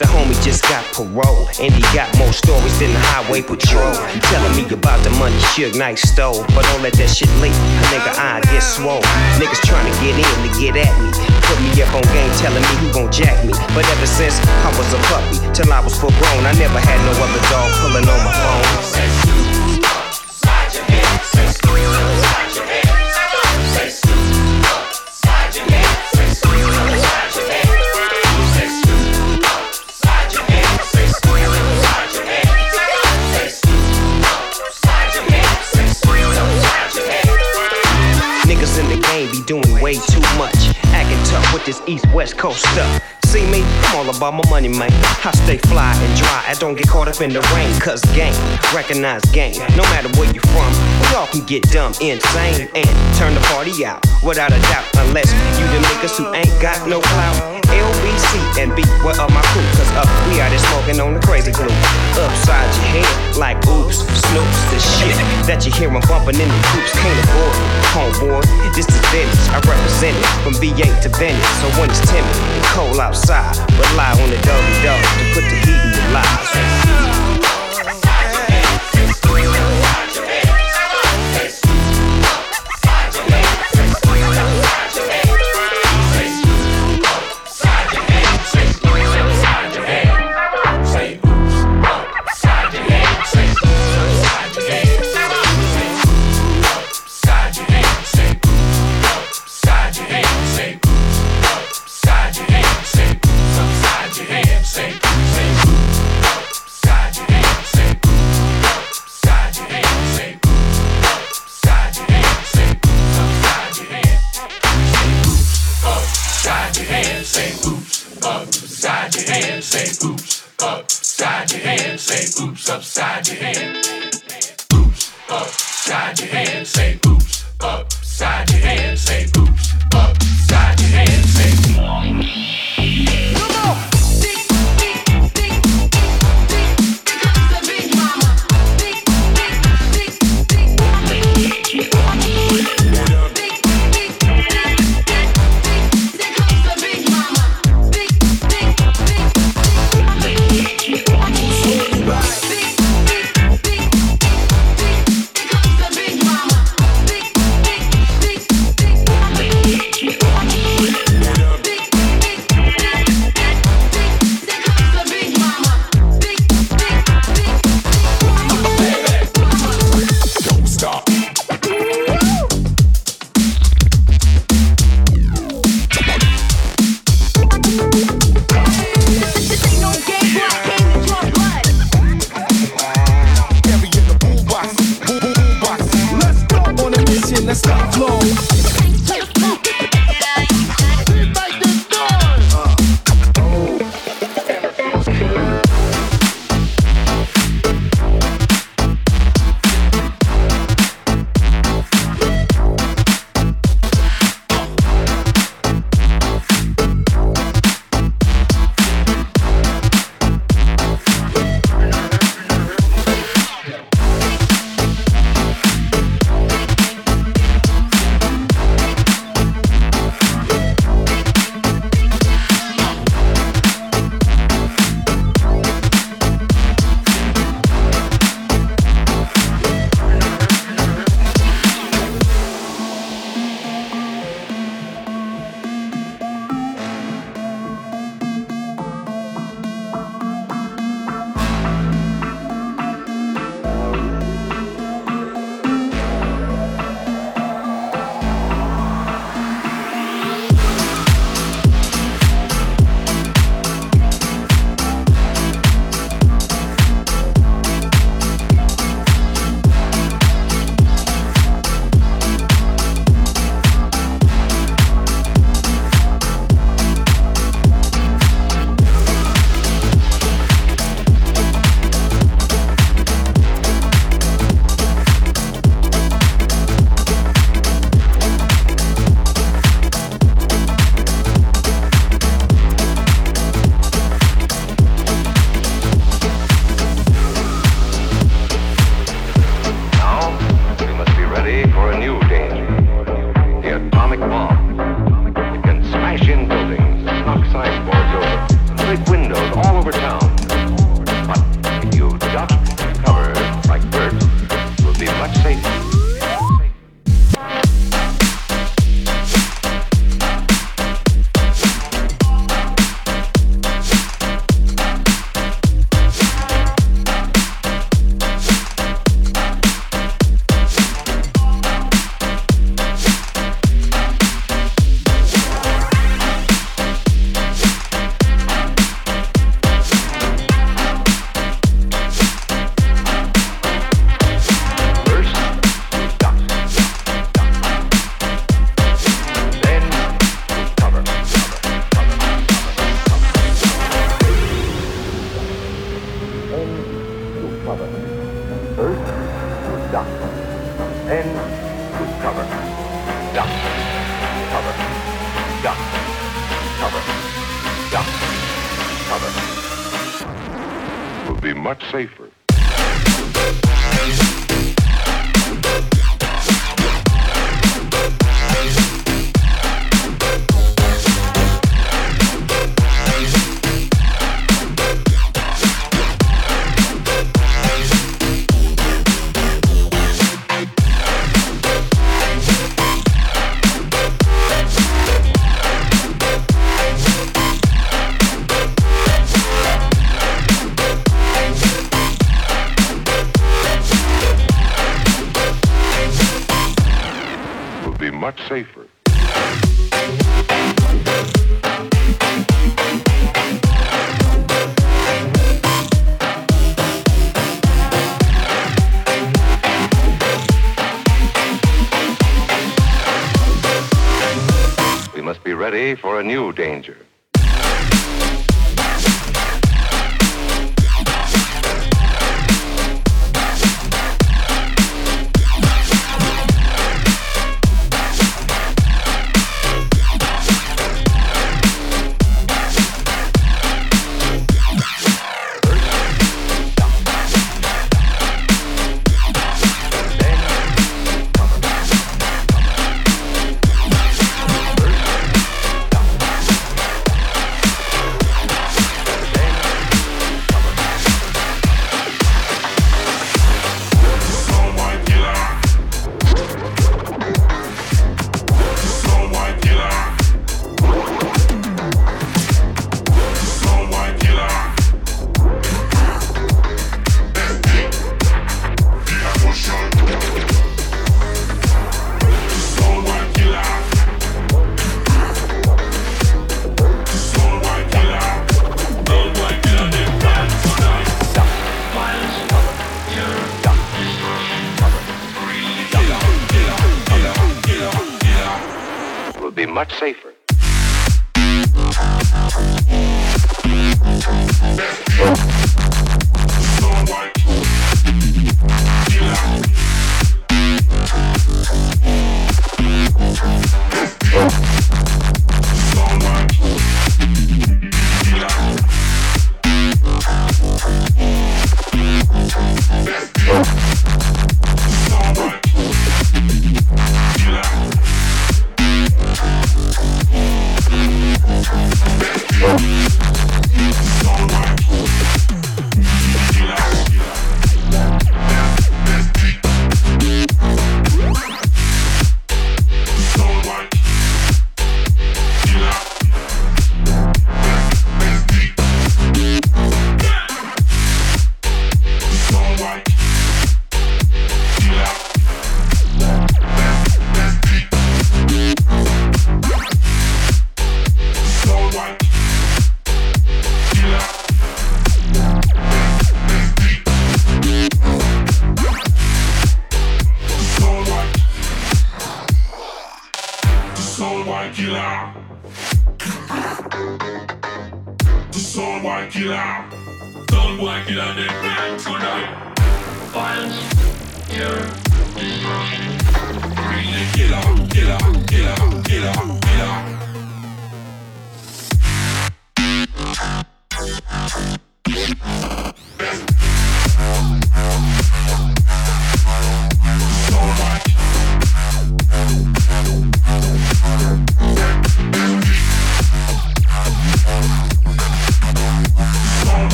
The homie just got parole. And he got more stories than the highway patrol. Telling me about the money Suge Knight stole. But don't let that shit leak. A nigga eye get swole. Niggas trying to get in to get at me. Put me up on game telling me who gon' jack me. But ever since I was a puppy, till I was full grown, I never had no other dog pulling on my phone. Way too much. Acting tough with this east west coast stuff. See me? I'm all about my money, man. I stay fly and dry. I don't get caught up in the rain. Cause game, recognize game. No matter where you from, we all can get dumb, insane, and turn the party out. Without a doubt, unless you the niggas who ain't got no clout. LBC and B, what up my crew? Cause up, we out here smoking on the crazy glue. Upside your head, like oops, snoops, the shit that you hear 'em bumping in the coops. Can't afford it. Homeboy, this is Venice. I represent it from VA to Venice. So when it's timid cold outside, rely on the doggy dog to put the heat in your lives. Upside your head, say oops. Upside your head. Oops. Upside your head, say oops. Upside your head,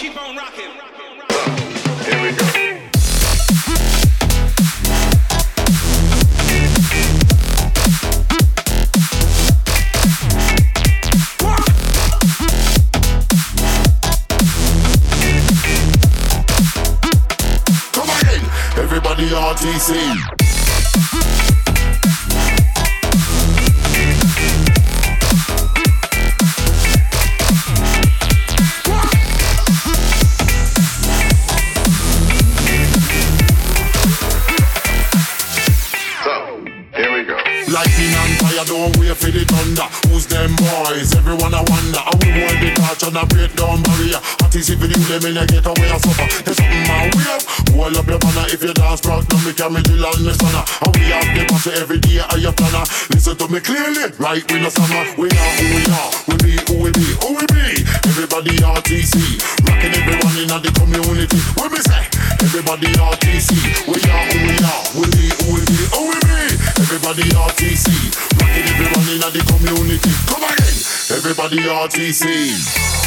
keep on rocking. Here we go. RTC. The I break down barrier. Hot is if you them in a get away and suffer. There's something my way. Hold up your banner if you dance rock. Now me can me drill on the stunner. And we have the party every day at your planner. Listen to me clearly. Right we no summer. We are who we are. We be who we be. Who we be? Everybody RTC. Rocking everyone in the community. What me say? Everybody RTC. We are who we are. We be who we be. Who we be? Everybody RTC. Rocking everyone in the community. Come again. Everybody RTC.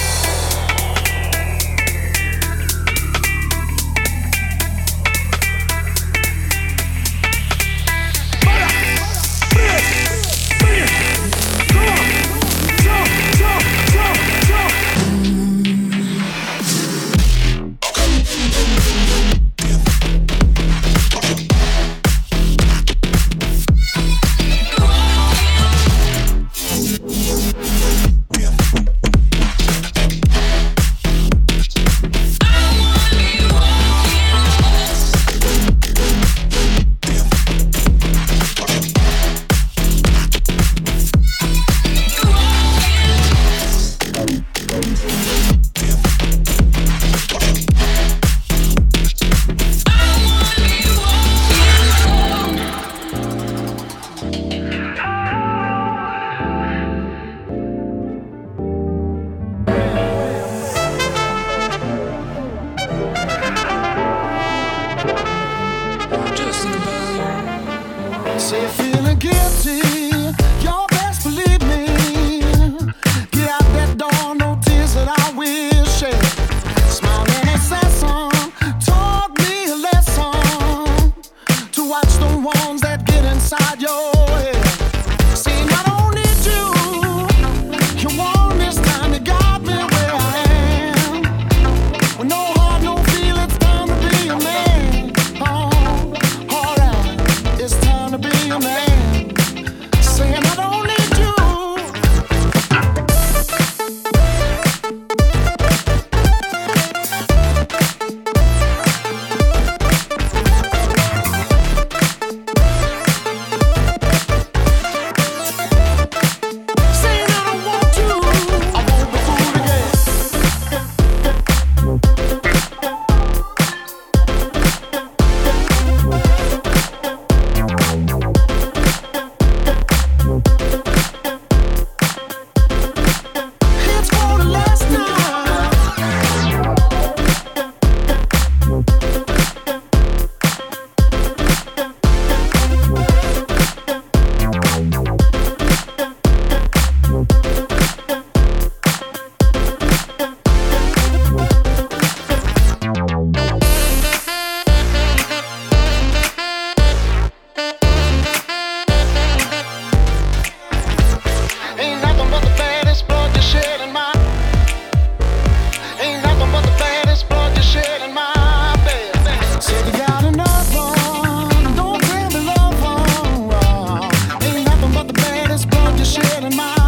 in my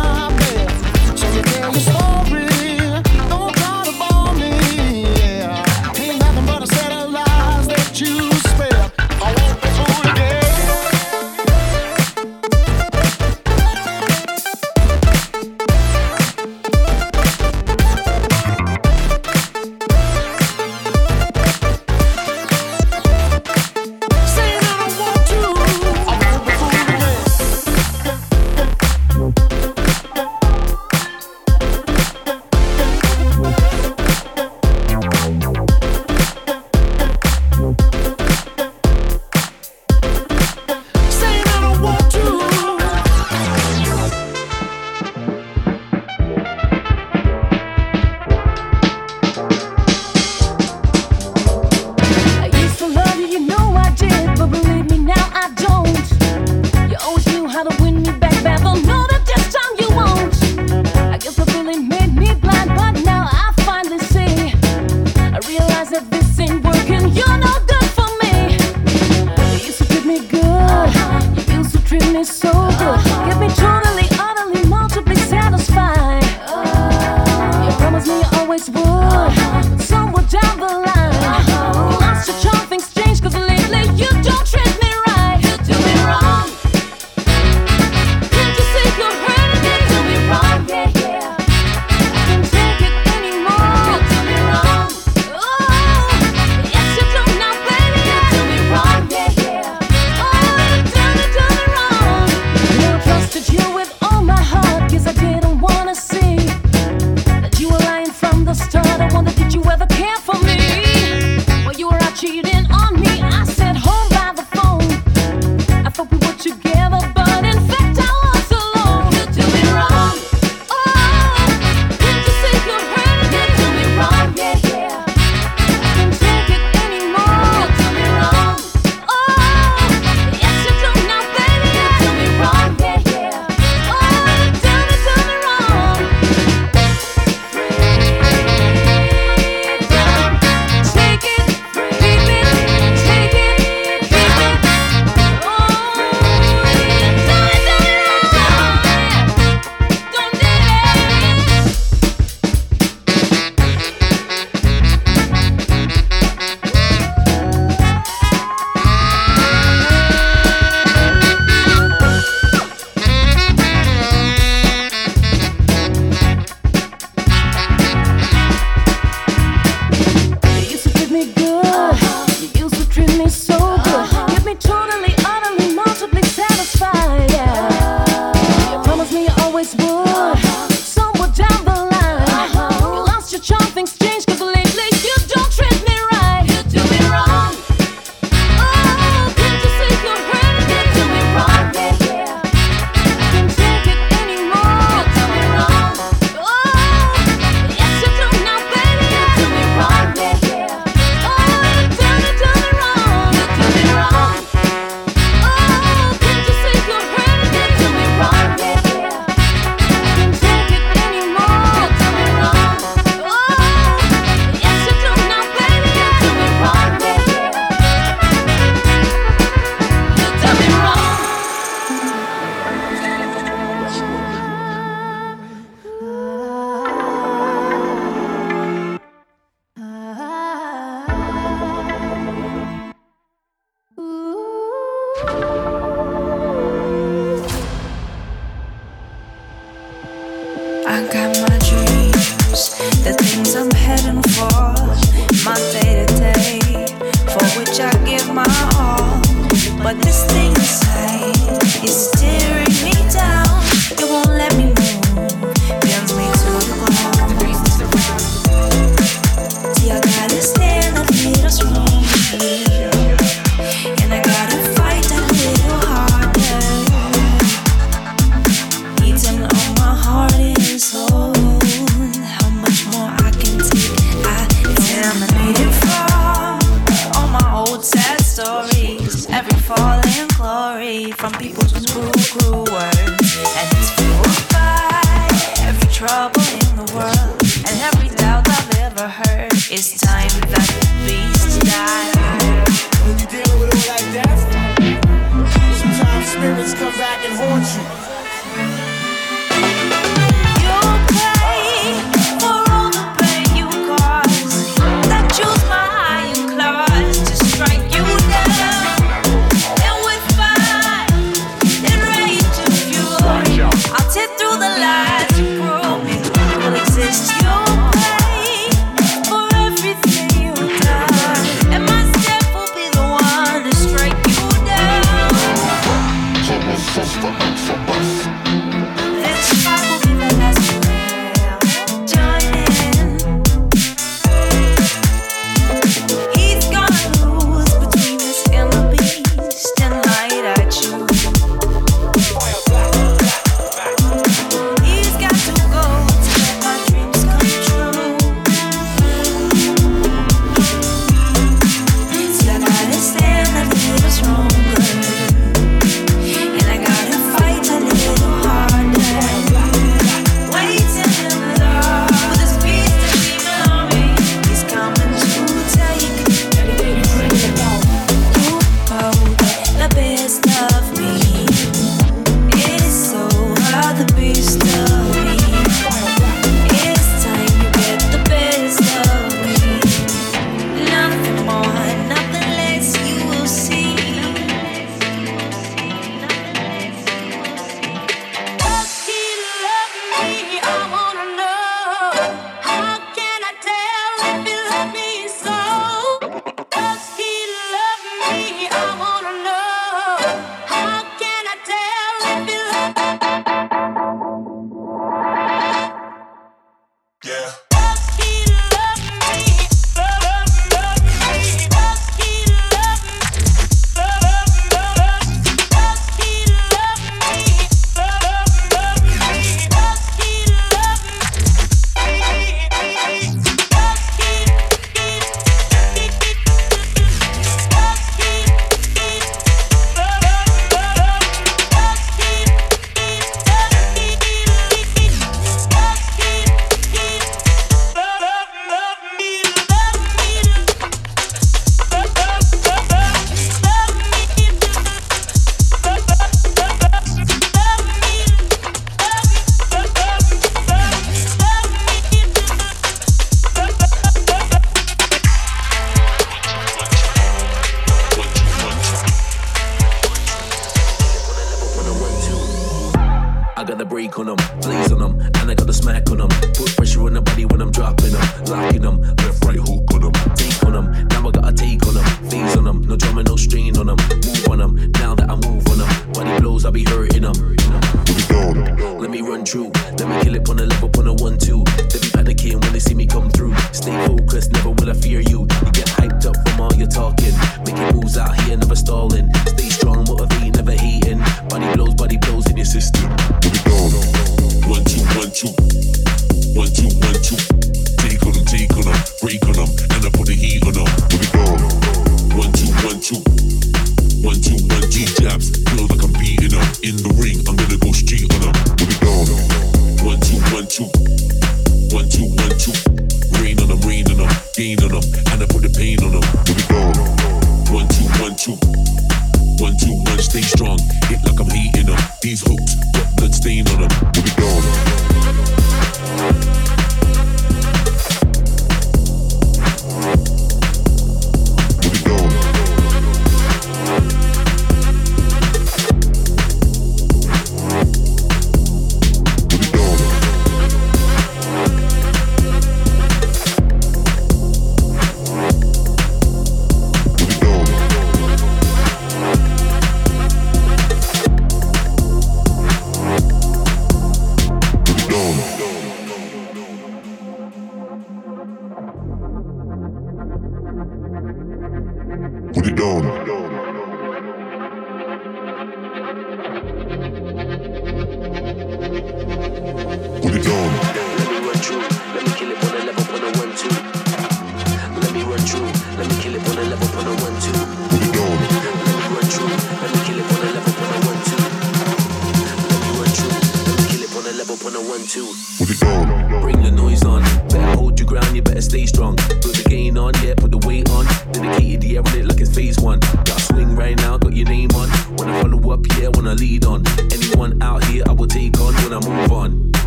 But this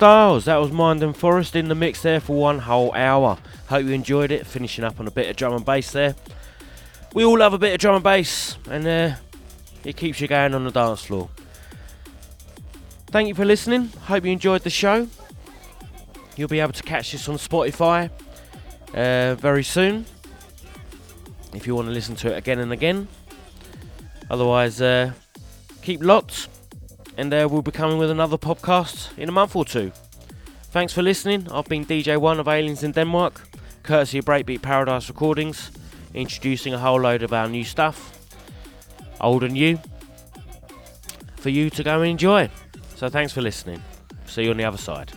Styles, that was Mind and Forest in the mix there for one whole hour. Hope you enjoyed it. Finishing up on a bit of drum and bass there. We all love a bit of drum and bass, and uh, it keeps you going on the dance floor. Thank you for listening. Hope you enjoyed the show. You'll be able to catch this on Spotify uh, very soon if you want to listen to it again and again. Otherwise, uh, keep locked, and uh, we'll be coming with another podcast in a month or two. Thanks for listening. I've been DJ One of Aliens in Denmark, courtesy of Breakbeat Paradise Recordings, introducing a whole load of our new stuff, old and new, for you to go and enjoy. So thanks for listening. See you on the other side.